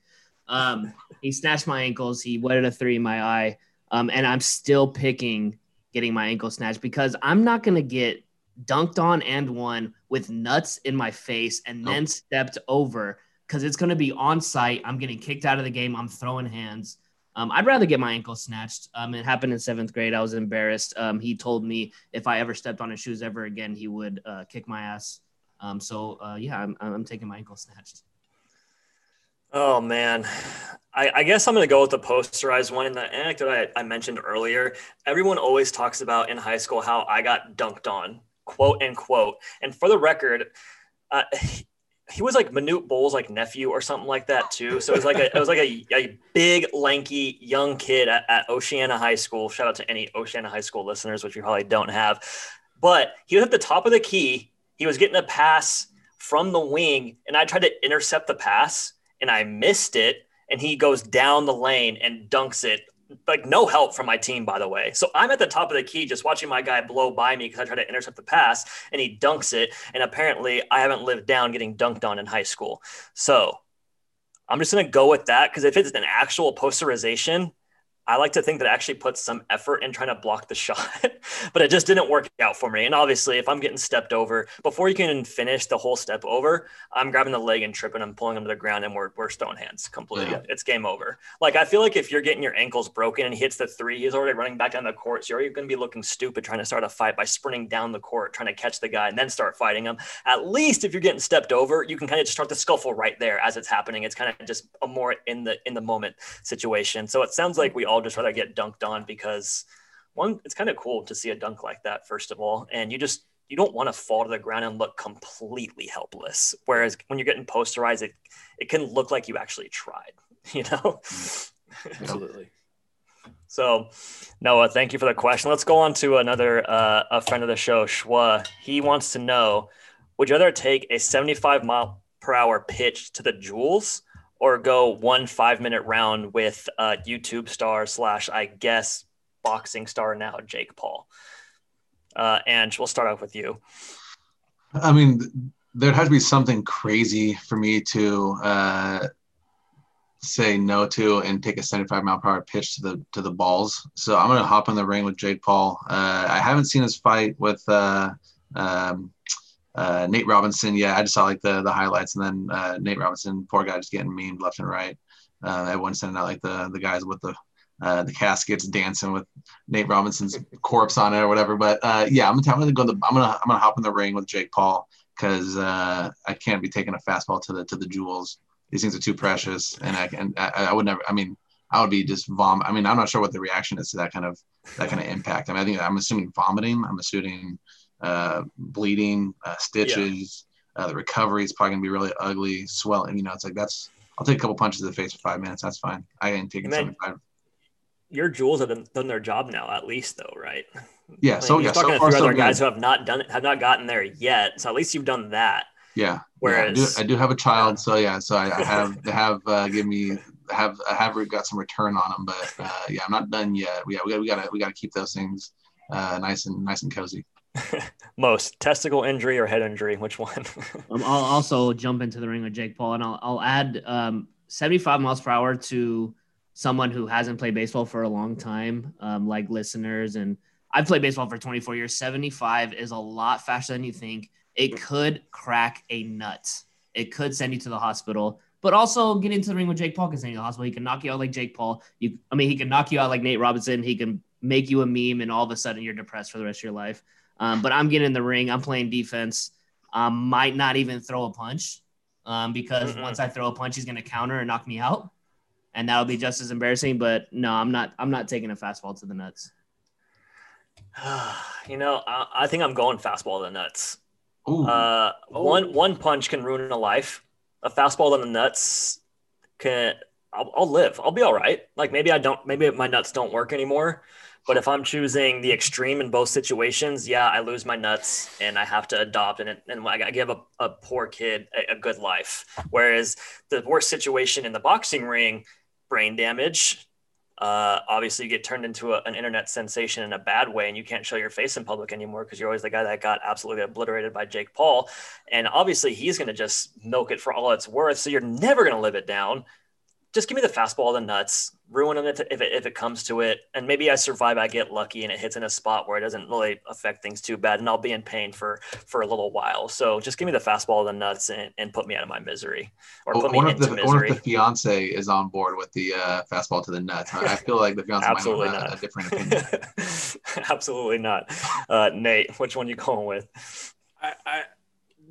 Um, he snatched my ankles. He wetted a three in my eye. Um, and I'm still picking getting my ankle snatched because I'm not going to get dunked on and one with nuts in my face and then stepped over because it's going to be on site. I'm getting kicked out of the game. I'm throwing hands. Um, I'd rather get my ankle snatched. Um, it happened in seventh grade. I was embarrassed. Um, he told me if I ever stepped on his shoes ever again, he would uh, kick my ass. Um, so uh, yeah, I'm, I'm taking my ankle snatched. Oh man, I, I, guess I'm going to go with the posterized one. In the anecdote I, I, mentioned earlier, everyone always talks about in high school how I got dunked on, quote unquote. And for the record, uh, he, was like Manute Bol's like nephew or something like that too. So it was like a, it was like a, a big, lanky, young kid at, at Oceana High School. Shout out to any Oceana High School listeners, which you probably don't have. But he was at the top of the key. He was getting a pass from the wing, and I tried to intercept the pass and I missed it. And he goes down the lane and dunks it. Like no help from my team, by the way. So I'm at the top of the key, just watching my guy blow by me because I try to intercept the pass, and he dunks it. And apparently, I haven't lived down getting dunked on in high school. So I'm just gonna go with that because if it's an actual posterization, I like to think that I actually put some effort in trying to block the shot, but it just didn't work out for me. And obviously, if I'm getting stepped over before you can finish the whole step over, I'm grabbing the leg and tripping, I'm pulling him to the ground, and we're, we're stone hands completely. Yeah. It's game over. Like, I feel like if you're getting your ankles broken and he hits the three, he's already running back down the court. So you're going to be looking stupid trying to start a fight by sprinting down the court, trying to catch the guy and then start fighting him. At least if you're getting stepped over, you can kind of just start the scuffle right there as it's happening. It's kind of just a more in the in the moment situation. So it sounds like we all just rather get dunked on because one, it's kind of cool to see a dunk like that, first of all. And you just, you don't want to fall to the ground and look completely helpless. Whereas when you're getting posterized, it, it can look like you actually tried, you know? Absolutely. So, Noah, thank you for the question. Let's go on to another uh, a friend of the show, Shwa. He wants to know: Would you rather take a 75 mile per hour pitch to the jewels or go one five minute round with YouTube star slash I guess boxing star now Jake Paul. Uh, and we'll start off with you. I mean, there has to be something crazy for me to uh, say no to and take a 75 mile per hour pitch to the to the balls. So I'm gonna hop in the ring with Jake Paul. Uh, I haven't seen his fight with. Uh, um, uh, Nate Robinson, yeah, I just saw like the the highlights, and then uh, Nate Robinson, poor guy, just getting memed left and right. Uh, everyone sending out like the the guys with the uh, the caskets dancing with Nate Robinson's corpse on it or whatever. But uh, yeah, I'm, I'm gonna go. The, I'm gonna I'm gonna hop in the ring with Jake Paul because uh, I can't be taking a fastball to the to the jewels. These things are too precious, and I and I, I would never. I mean, I would be just vom. I mean, I'm not sure what the reaction is to that kind of that kind of impact. I mean, I think I'm assuming vomiting. I'm assuming uh, bleeding, uh, stitches. Yeah. Uh, the recovery is probably gonna be really ugly, swelling. You know, it's like that's. I'll take a couple punches to the face for five minutes. That's fine. I ain't taking seventy five. your jewels have done, done their job now, at least though, right? Yeah. Like, So you're yeah. talking So to far, few so other good. guys who have not done it, have not gotten there yet. So at least you've done that. Yeah. Whereas- yeah, I, do, I do have a child, so yeah, so I, I have they have uh, give me have I have got some return on them, but uh, yeah, I'm not done yet. Yeah, we got we gotta we gotta keep those things uh, nice and nice and cozy. Most testicle injury or head injury? Which one? Um, I'll also jump into the ring with Jake Paul, and I'll, I'll add um, 75 miles per hour to someone who hasn't played baseball for a long time, um, like listeners. And I've played baseball for 24 years. 75 is a lot faster than you think. It could crack a nut. It could send you to the hospital. But also get into the ring with Jake Paul can send you to the hospital. He can knock you out like Jake Paul. You, I mean, he can knock you out like Nate Robinson. He can make you a meme, and all of a sudden you're depressed for the rest of your life. Um, but I'm getting in the ring. I'm playing defense um, might not even throw a punch um, because Mhm. once I throw a punch, he's going to counter and knock me out, and that'll be just as embarrassing. But no, I'm not. I'm not taking a fastball to the nuts. you know, I, I think I'm going fastball to the nuts. Uh, one one punch can ruin a life. A fastball to the nuts can. I'll, I'll live. I'll be all right. Like maybe I don't. Maybe my nuts don't work anymore. But if I'm choosing the extreme in both situations, yeah, I lose my nuts and I have to adopt and, and I give a, a poor kid a, a good life. Whereas the worst situation in the boxing ring, brain damage. Uh, obviously, you get turned into a, an internet sensation in a bad way, and you can't show your face in public anymore because you're always the guy that got absolutely obliterated by Jake Paul. And obviously, he's going to just milk it for all it's worth. So you're never going to live it down. Just give me the fastball, the nuts, ruin them if it, if it comes to it. And maybe I survive, I get lucky, and it hits in a spot where it doesn't really affect things too bad, and I'll be in pain for for a little while. So just give me the fastball, the nuts, and, and put me out of my misery, or I put me into the, I wonder if the fiance is on board with the uh, fastball to the nuts. I I feel like the fiance Absolutely might have a, not. a different opinion. Absolutely not. Uh, Nate, which one you going with? I, I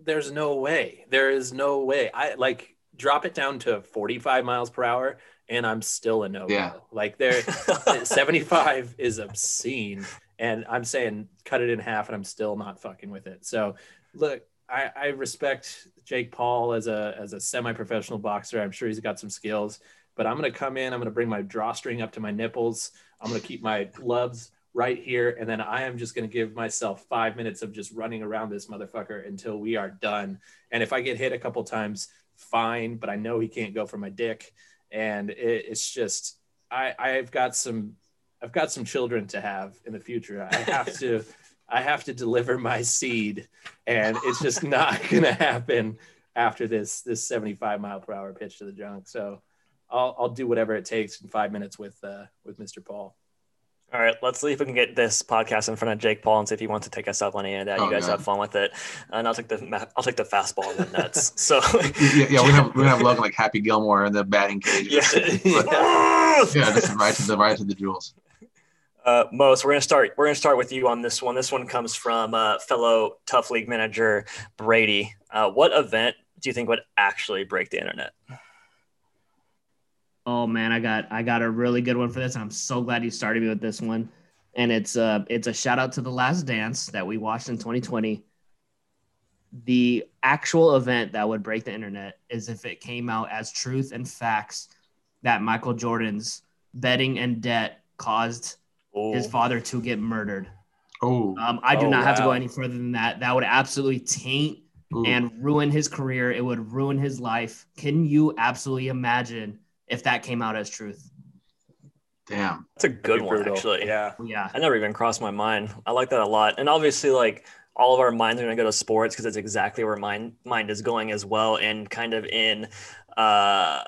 there's no way. There is no way. I like drop it down to 45 miles per hour and I'm still a no. Yeah. Like there 75 is obscene. And I'm saying cut it in half and I'm still not fucking with it. So look, I, I respect Jake Paul as a as a semi-professional boxer. I'm sure he's got some skills, but I'm gonna come in, I'm gonna bring my drawstring up to my nipples, I'm gonna keep my gloves right here, and then I am just gonna give myself five minutes of just running around this motherfucker until we are done. And if I get hit a couple times, fine, but I know he can't go for my dick. And it, it's just I I've got some I've got some children to have in the future. I have to I have to deliver my seed, and it's just not gonna happen after this this 75 mile per hour pitch to the junk. So I'll I'll do whatever it takes in five minutes with uh with Mr. Paul. All right, let's see if we can get this podcast in front of Jake Paul and see if he wants to take us up on any of that. Oh, you guys God. have fun with it, and I'll take the I'll take the fastball and the nuts. So yeah, yeah, we're gonna have, we're have Logan like Happy Gilmore in the batting cage. yeah. yeah, just right to the right to the jewels. Uh, Most, we're gonna start. We're gonna start with you on this one. This one comes from uh, fellow TUF League manager Brady. Uh, what event do you think would actually break the internet? Oh man, I got I got a really good one for this, and I'm so glad you started me with this one. And it's uh it's a shout out to the Last Dance that we watched in 2020. The actual event that would break the internet is if it came out as truth and facts that Michael Jordan's betting and debt caused his father to get murdered. Oh, Um, I do Oh, not have to go any further than that. That would absolutely taint and ruin his career. It would ruin his life. Can you absolutely imagine if that came out as truth? damn. That's a good Pretty one, brutal. actually. Yeah. Yeah. I never even crossed my mind. I like that a lot. And obviously, like all of our minds are going to go to sports because it's exactly where mind mind is going as well, and kind of in uh,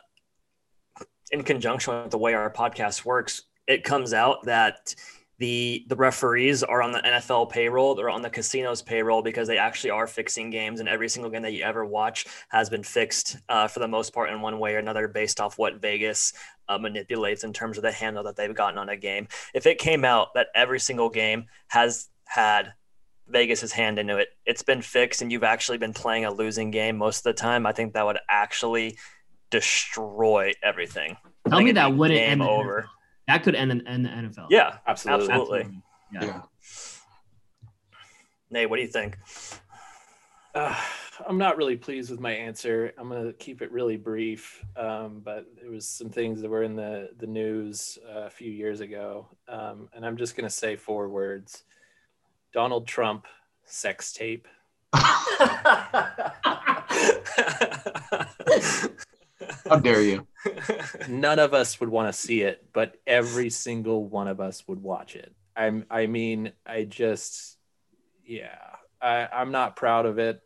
in conjunction with the way our podcast works. It comes out that the the referees are on the NFL payroll. They're on the casinos payroll because they actually are fixing games, and every single game that you ever watch has been fixed uh, for the most part in one way or another, based off what Vegas uh, manipulates in terms of the handle that they've gotten on a game. If it came out that every single game has had Vegas's hand into it, it's been fixed, and you've actually been playing a losing game most of the time, I think that would actually destroy everything. Tell think me that wouldn't end over. NFL. That could end, end the NFL. Yeah, Absolutely. absolutely. Yeah. Yeah. Nate, what do you think? Uh, I'm not really pleased with my answer. I'm gonna keep it really brief. Um, but there was some things that were in the the news uh, a few years ago, um, and I'm just gonna say four words: Donald Trump sex tape. How dare you? None of us would want to see it, but every single one of us would watch it. I'm. I mean, I just, yeah. I, I'm not proud of it.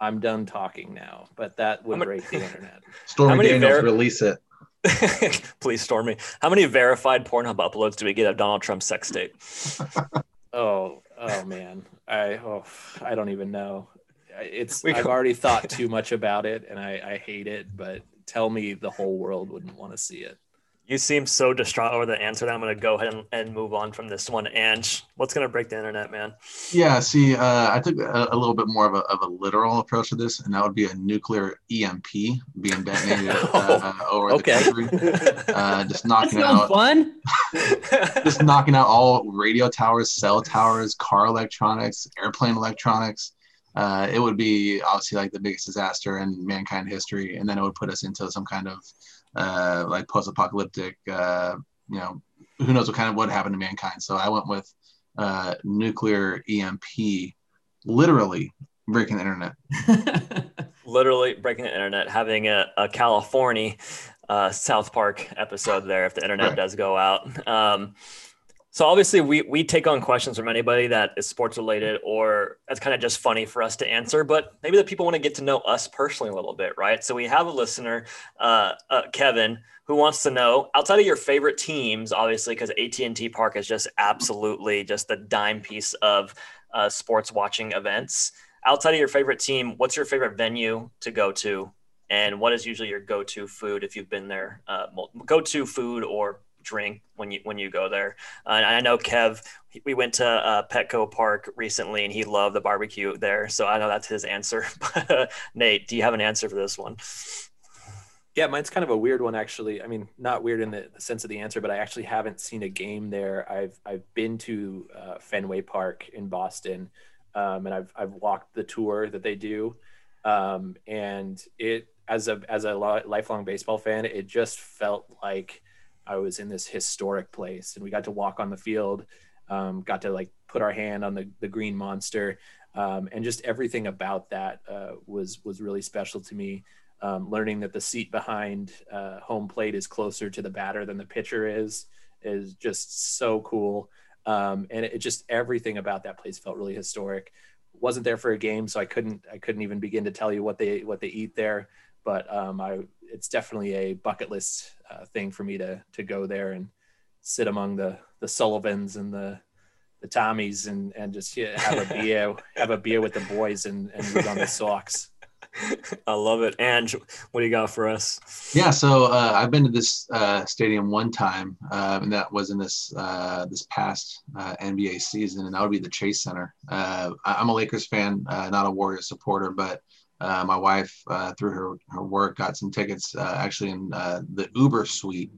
I'm done talking now, but that would I'm a- break the internet. Stormy many Daniels, ver- release it. Please Stormy. How many verified Pornhub uploads do we get of Donald Trump's sex tape? Oh, oh man. I oh, I don't even know. I- It's We I've already thought too much about it, and I, I hate it. But tell me the whole world wouldn't want to see it. You seem so distraught over the answer that I'm going to go ahead and, and move on from this one. And what's going to break the internet, man? Yeah, see, uh, I took a, a little bit more of a, of a literal approach to this, and that would be a nuclear EMP being detonated uh, over Okay. the country, uh, just knocking no out, fun. just knocking out all radio towers, cell towers, car electronics, airplane electronics. Uh, it would be obviously like the biggest disaster in mankind history, and then it would put us into some kind of uh, like post-apocalyptic. Uh, you know, who knows what kind of what happened to mankind. So I went with uh, nuclear EMP, literally breaking the internet. Literally breaking the internet, having a, a California uh, South Park episode there if the internet Right. does go out. Um, so obviously we we take on questions from anybody that is sports related or it's kind of just funny for us to answer, but maybe the people want to get to know us personally a little bit, right? So we have a listener, uh, uh, Kevin, who wants to know outside of your favorite teams, obviously because AT and T Park is just absolutely just the dime piece of uh, sports watching events. Outside of your favorite team, what's your favorite venue to go to, and what is usually your go-to food if you've been there? Uh, go-to food or drink when you when you go there. And I know Kev, we went to uh, Petco Park recently, and he loved the barbecue there. So I know that's his answer. Uh, Nate, do you have an answer for this one? Yeah, mine's kind of a weird one actually. I mean, not weird in the, the sense of the answer, but I actually haven't seen a game there. I've I've been to uh, Fenway Park in Boston, um, and I've I've walked the tour that they do, um, and it as a as a lifelong baseball fan, it just felt like I was in this historic place, and we got to walk on the field, um, got to like put our hand on the the green monster, um, and just everything about that uh, was was really special to me. Um, learning that the seat behind uh, home plate is closer to the batter than the pitcher is is just so cool. Um, and it, it just everything about that place felt really historic. Wasn't there for a game so i couldn't i couldn't even begin to tell you what they what they eat there but um, i it's definitely a bucket list uh, thing for me to to go there and sit among the the sullivans and the the tommies and and just yeah, have a beer have a beer with the boys and and read on the socks I love it. And what do you got for us? Yeah, so uh, I've been to this uh, stadium one time, uh, and that was in this uh, this past uh, NBA season, and that would be the Chase Center. Uh, I- I'm a Lakers fan, uh, not a Warriors supporter, but uh, my wife, uh, through her her work, got some tickets uh, actually in uh, the Uber suite,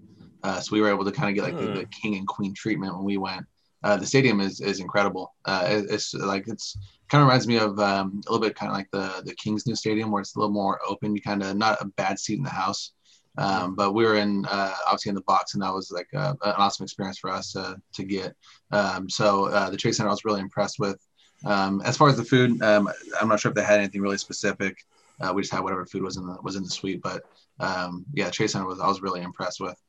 uh, so we were able to kind of get like the, the king and queen treatment when we went. Uh, the stadium is is incredible. Uh, it- it's like it's kind of reminds me of um, a little bit kind of like the the Kings new stadium where it's a little more open. You kind of not a bad seat in the house. Um, but we were in uh, obviously in the box, and that was like uh an awesome experience for us to to get. Um, so uh, the Chase Center, I was really impressed with. Um, as far as the food, um, I'm not sure if they had anything really specific. Uh, we just had whatever food was in the was in the suite, but um, yeah, Chase Center was I was really impressed with.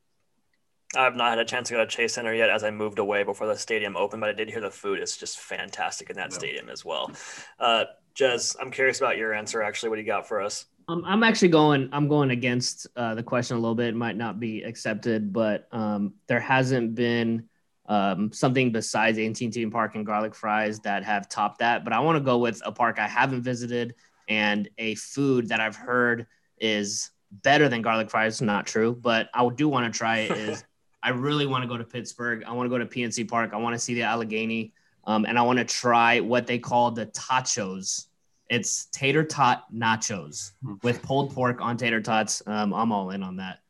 I've not had a chance to go to Chase Center yet as I moved away before the stadium opened, but I did hear the food is just fantastic in that Yeah. stadium as well. Uh, Jez, I'm curious about your answer. Actually, what do you got for us? Um, I'm actually going. I'm going against uh, the question a little bit. It might not be accepted, but um, there hasn't been um, something besides AT&T Park and garlic fries that have topped that. But I want to go with a park I haven't visited and a food that I've heard is better than garlic fries. Not true, but I do want to try it. Is I really want to go to Pittsburgh. I want to go to PNC Park. I want to see the Allegheny, um, and I want to try what they call the tachos. It's tater tot nachos with pulled pork on tater tots. Um, I'm all in on that.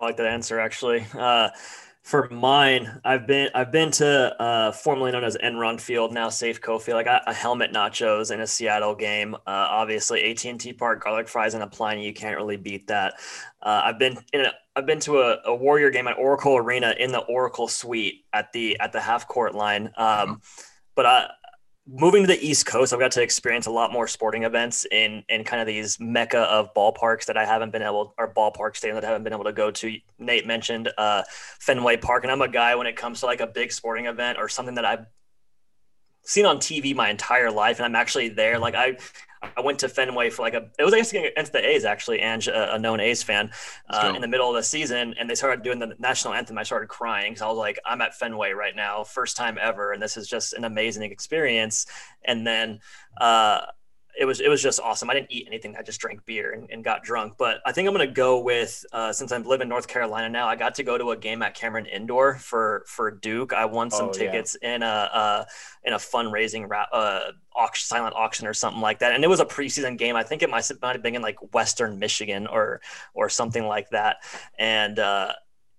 I like that answer actually. Uh, For mine, I've been I've been to uh, formerly known as Enron Field, now Safeco Field. I got a helmet nachos in a Seattle game. Uh, obviously, AT and T Park garlic fries and a Pliny. You can't really beat that. Uh, I've been in a I've been to a, a, Warrior game at Oracle Arena in the Oracle Suite at the at the half court line. Um, but I moving to the East Coast, I've got to experience a lot more sporting events in in kind of these mecca of ballparks that I haven't been able or ballpark stadium that I haven't been able to go to. Nate mentioned uh, Fenway Park, and I'm a guy when it comes to like a big sporting event or something that I've seen on TV my entire life, and I'm actually there. Like I, I went to Fenway for like a it was against the A's actually, and a, a known A's fan uh, in the middle of the season, and they started doing the national anthem. I started crying because I was like, I'm at Fenway right now, first time ever, and this is just an amazing experience. And then uh, it was it was just awesome. I didn't eat anything. I just drank beer and, and got drunk. But I think I'm gonna go with uh, since I'm living in North Carolina now. I got to go to a game at Cameron Indoor for for Duke. I won some oh, tickets yeah. in a uh, in a fundraising ra- uh, auction, silent auction or something like that. And it was a preseason game. I think it might, might have been in like Western Michigan or or something like that. And uh,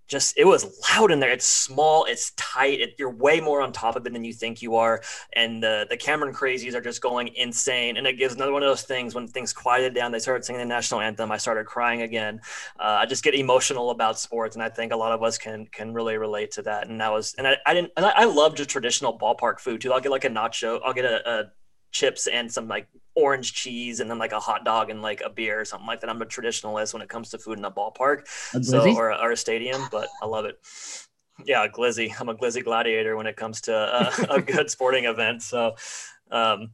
just it was loud in there. It's small, it's tight. It, you're way more on top of it than you think you are. And the the Cameron crazies are just going insane. And it gives another one of those things when things quieted down. They started singing the national anthem. I started crying again. Uh, I just get emotional about sports, and I think a lot of us can can really relate to that. And that was and I, I didn't. And I, I love just traditional ballpark food too. I'll get like a nacho. I'll get a, a chips and some like orange cheese and then like a hot dog and like a beer or something like that. I'm a traditionalist when it comes to food in a ballpark, a so or, or a stadium, but I love it. Yeah, glizzy. I'm a glizzy gladiator when it comes to uh, a good sporting event. So, um,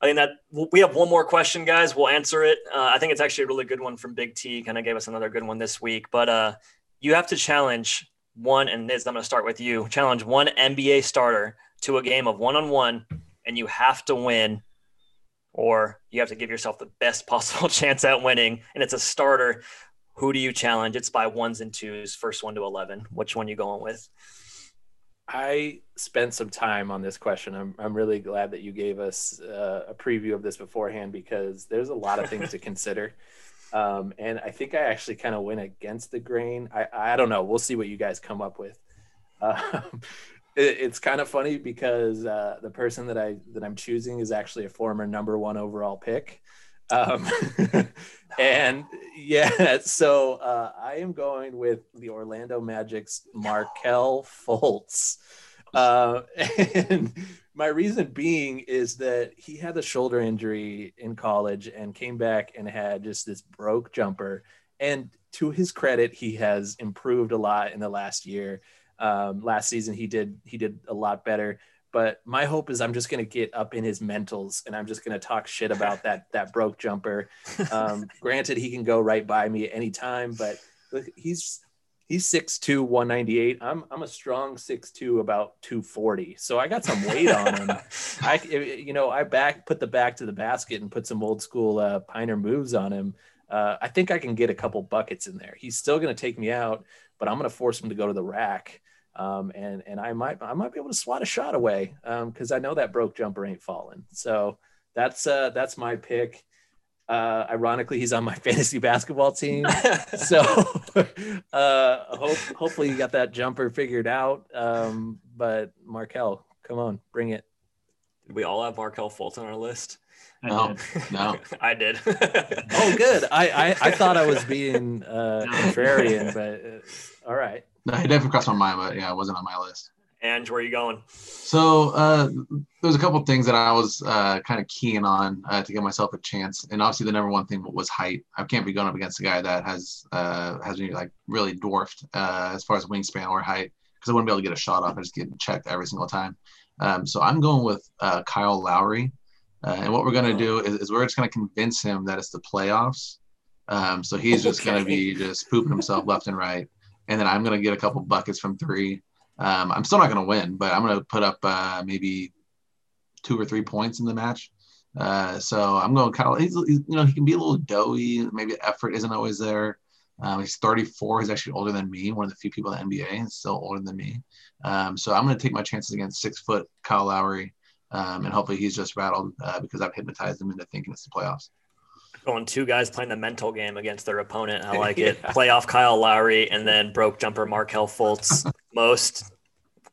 I think that we have one more question, guys. We'll answer it. Uh, I think it's actually a really good one from Big T. Kind of gave us another good one this week. But uh, you have to challenge one, and Niz, I'm going to start with you. Challenge one NBA starter to a game of one on one and you have to win or you have to give yourself the best possible chance at winning. And it's a starter. Who do you challenge? It's by ones and twos first one to 11 which one you going with? I spent some time on this question. I'm, I'm really glad that you gave us uh, a preview of this beforehand because there's a lot of things to consider. Um, and i think i actually kind of went against the grain. I, I don't know. We'll see what you guys come up with. Um, it, it's kind of funny because uh, the person that I that I'm choosing is actually a former number one overall pick. Um, and yeah, so uh, I am going with the Orlando Magic's Markelle Fultz. Uh, and my reason being is that he had a shoulder injury in college and came back and had just this broke jumper. And to his credit, he has improved a lot in the last year. Um, last season he did he did a lot better. But my hope is I'm just going to get up in his mentals and I'm just going to talk shit about that that broke jumper. Um, granted, he can go right by me at any time, but he's he's 6'2", 198. I'm I'm a strong 6'2", about 240. So I got some weight on him. I you know I back put the back to the basket and put some old school uh, Piner moves on him. Uh, I think I can get a couple buckets in there. He's still going to take me out, but I'm going to force him to go to the rack. Um, and and I might I might be able to swat a shot away because um, I know that broke jumper ain't falling. So that's uh, that's my pick. Uh, ironically, he's on my fantasy basketball team. so uh, hope, hopefully you got that jumper figured out. Um, but Markelle, come on, bring it. Did we all have Markelle Fultz on our list? No, no, I did. oh, good. I, I, I thought I was being uh, contrarian, but uh, all right. No, he definitely crossed my mind, but yeah, it wasn't on my list. And where are you going? So uh, there's a couple things that I was uh, kind of keen on uh, to give myself a chance, and obviously the number one thing was height. I can't be going up against a guy that has uh, has me like really dwarfed uh, as far as wingspan or height, because I wouldn't be able to get a shot off. I just get checked every single time. Um, so I'm going with uh, Kyle Lowry, and what we're going to do is, is we're just going to convince him that it's the playoffs. Um, so he's just okay. going to be just pooping himself left and right and then I'm to get a couple buckets from three. Um, I'm still not to win, but I'm to put up uh, maybe two or three points in the match. Uh, so I'm going kind of, he's, he's, you know, he can be a little doughy. Maybe effort isn't always there. Um, he's 34. He's actually older than me. One of the few people in the NBA. is still older than me. Um, so I'm going to take my chances against six foot Kyle Lowry. Um, and hopefully he's just rattled uh, because I've hypnotized him into thinking it's the playoffs going two guys playing the mental game against their opponent. I like it. Playoff Kyle Lowry and then broke jumper Markelle Fultz. Most.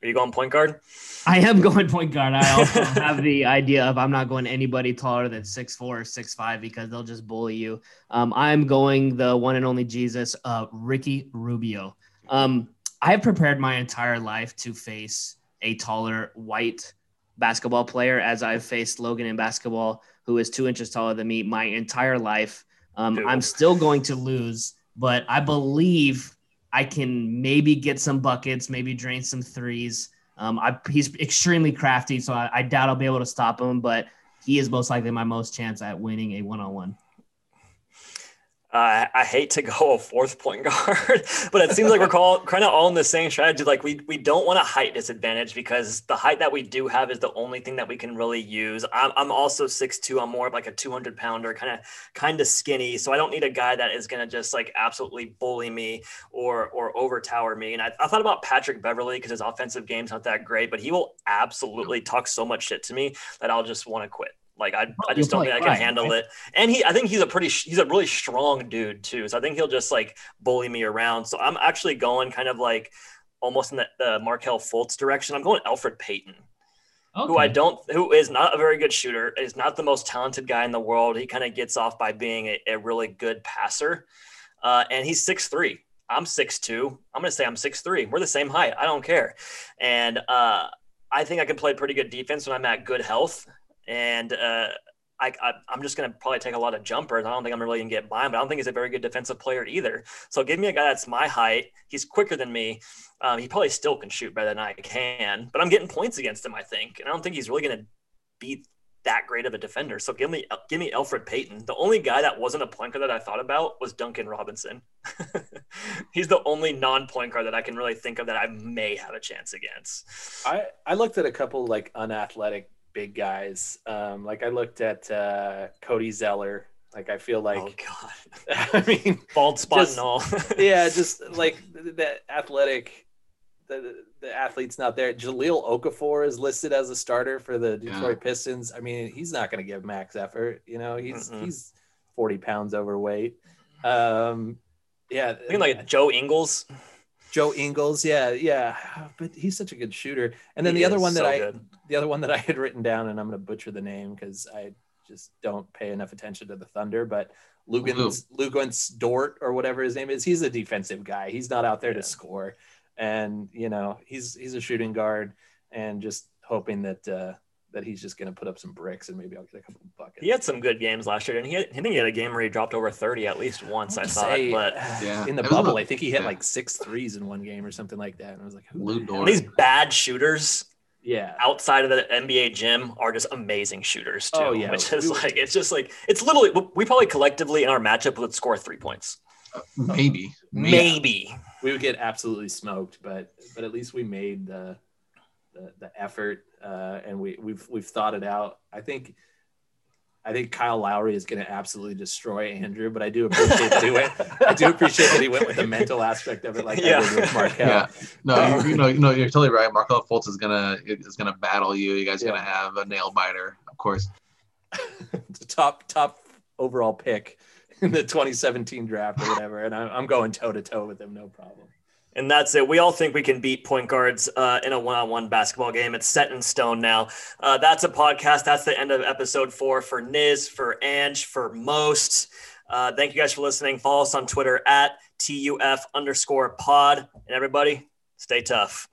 Are you going point guard? I am going point guard. I also have the idea of I'm not going anybody taller than six four or six five because they'll just bully you. Um, I'm going the one and only Jesus, uh, Ricky Rubio. Um, I have prepared my entire life to face a taller white basketball player as I've faced Logan in basketball, who is two inches taller than me my entire life. Um, I'm still going to lose, but I believe I can maybe get some buckets, maybe drain some threes. Um, I, he's extremely crafty, so I, I doubt I'll be able to stop him, but he is most likely my most chance at winning a one on one. Uh, I hate to go a fourth point guard, but it seems like we're call, kind of all in the same strategy. Like we we don't want a height disadvantage because the height that we do have is the only thing that we can really use. I'm, I'm also six two. I'm more of like a 200 pounder, kind of kind of skinny. So I don't need a guy that is gonna just like absolutely bully me or or overtower me. And I, I thought about Patrick Beverley because his offensive game's not that great, but he will absolutely talk so much shit to me that I'll just want to quit. Like I, I just don't think I can handle it. And he, I think he's a pretty, he's a really strong dude too. So I think he'll just like bully me around. So I'm actually going kind of like almost in the, the Markelle Fultz direction. I'm going Elfrid Payton. Okay. Who I don't, who is not a very good shooter, is not the most talented guy in the world. He kind of gets off by being a, a really good passer, uh, and he's six three. I'm six two. I'm gonna say I'm six three. We're the same height. I don't care, and uh, I think I can play pretty good defense when I'm at good health and uh, I, am just going to probably take a lot of jumpers. I don't think I'm really going to get by him, but I don't think he's a very good defensive player either. So give me a guy that's my height. He's quicker than me. Um, he probably still can shoot better than I can, but I'm getting points against him, I think. And I don't think he's really going to be that great of a defender. So give me give me Elfrid Payton. The only guy that wasn't a point guard that I thought about was Duncan Robinson. He's the only non-point guard that I can really think of that I may have a chance against. I I looked at a couple like unathletic big guys. Um, like I looked at uh, Cody Zeller. Like I feel like, oh god, I mean, bald spot just, and all. yeah, just like that athletic. The, the athlete's not there. Jahlil Okafor is listed as a starter for the Detroit yeah. Pistons. I mean, he's not going to give max effort. You know, he's mm he's forty pounds overweight. Um, yeah, I think like Joe Ingles. Joe Ingles, yeah, yeah, but he's such a good shooter. And then he the other one that so I, good. The other one that I had written down, and I'm going to butcher the name because I just don't pay enough attention to the Thunder, but Lugans Luguentz Dort or whatever his name is, he's a defensive guy. He's not out there yeah. to score, and you know he's he's a shooting guard, and just hoping that uh, that he's just going to put up some bricks and maybe I'll get a couple of buckets. He had some good games last year, and he had, I think he had a game where he dropped over thirty at least once. I, I thought, say, but yeah. in the bubble, I think he hit yeah. like six threes in one game or something like that. And I was like, Who these bad shooters. Yeah, outside of the NBA gym are just amazing shooters too. Oh yeah, which is like it's just like it's literally we probably collectively in our matchup would score three points. Maybe, maybe, maybe we would get absolutely smoked, but but at least we made the the, the effort uh, and we, we've we've thought it out. I think I think Kyle Lowry is going to absolutely destroy Andrew, but I do appreciate that he went. I do appreciate that he went with the mental aspect of it, like yeah. with Markelle. Yeah, no, you, you, know, you know, you're totally right. Markelle Fultz is gonna is gonna battle you. You guys are yeah. gonna have a nail biter, of course. the top top overall pick in the 2017 draft or whatever, and I'm, I'm going toe to toe with him, no problem. And that's it. We all think we can beat point guards uh, in a one on one basketball game. It's set in stone now. Uh, that's a podcast. That's the end of episode four for Niz, for Ange, for most. Uh, thank you guys for listening. Follow us on Twitter at TUF underscore pod. And everybody, stay tough.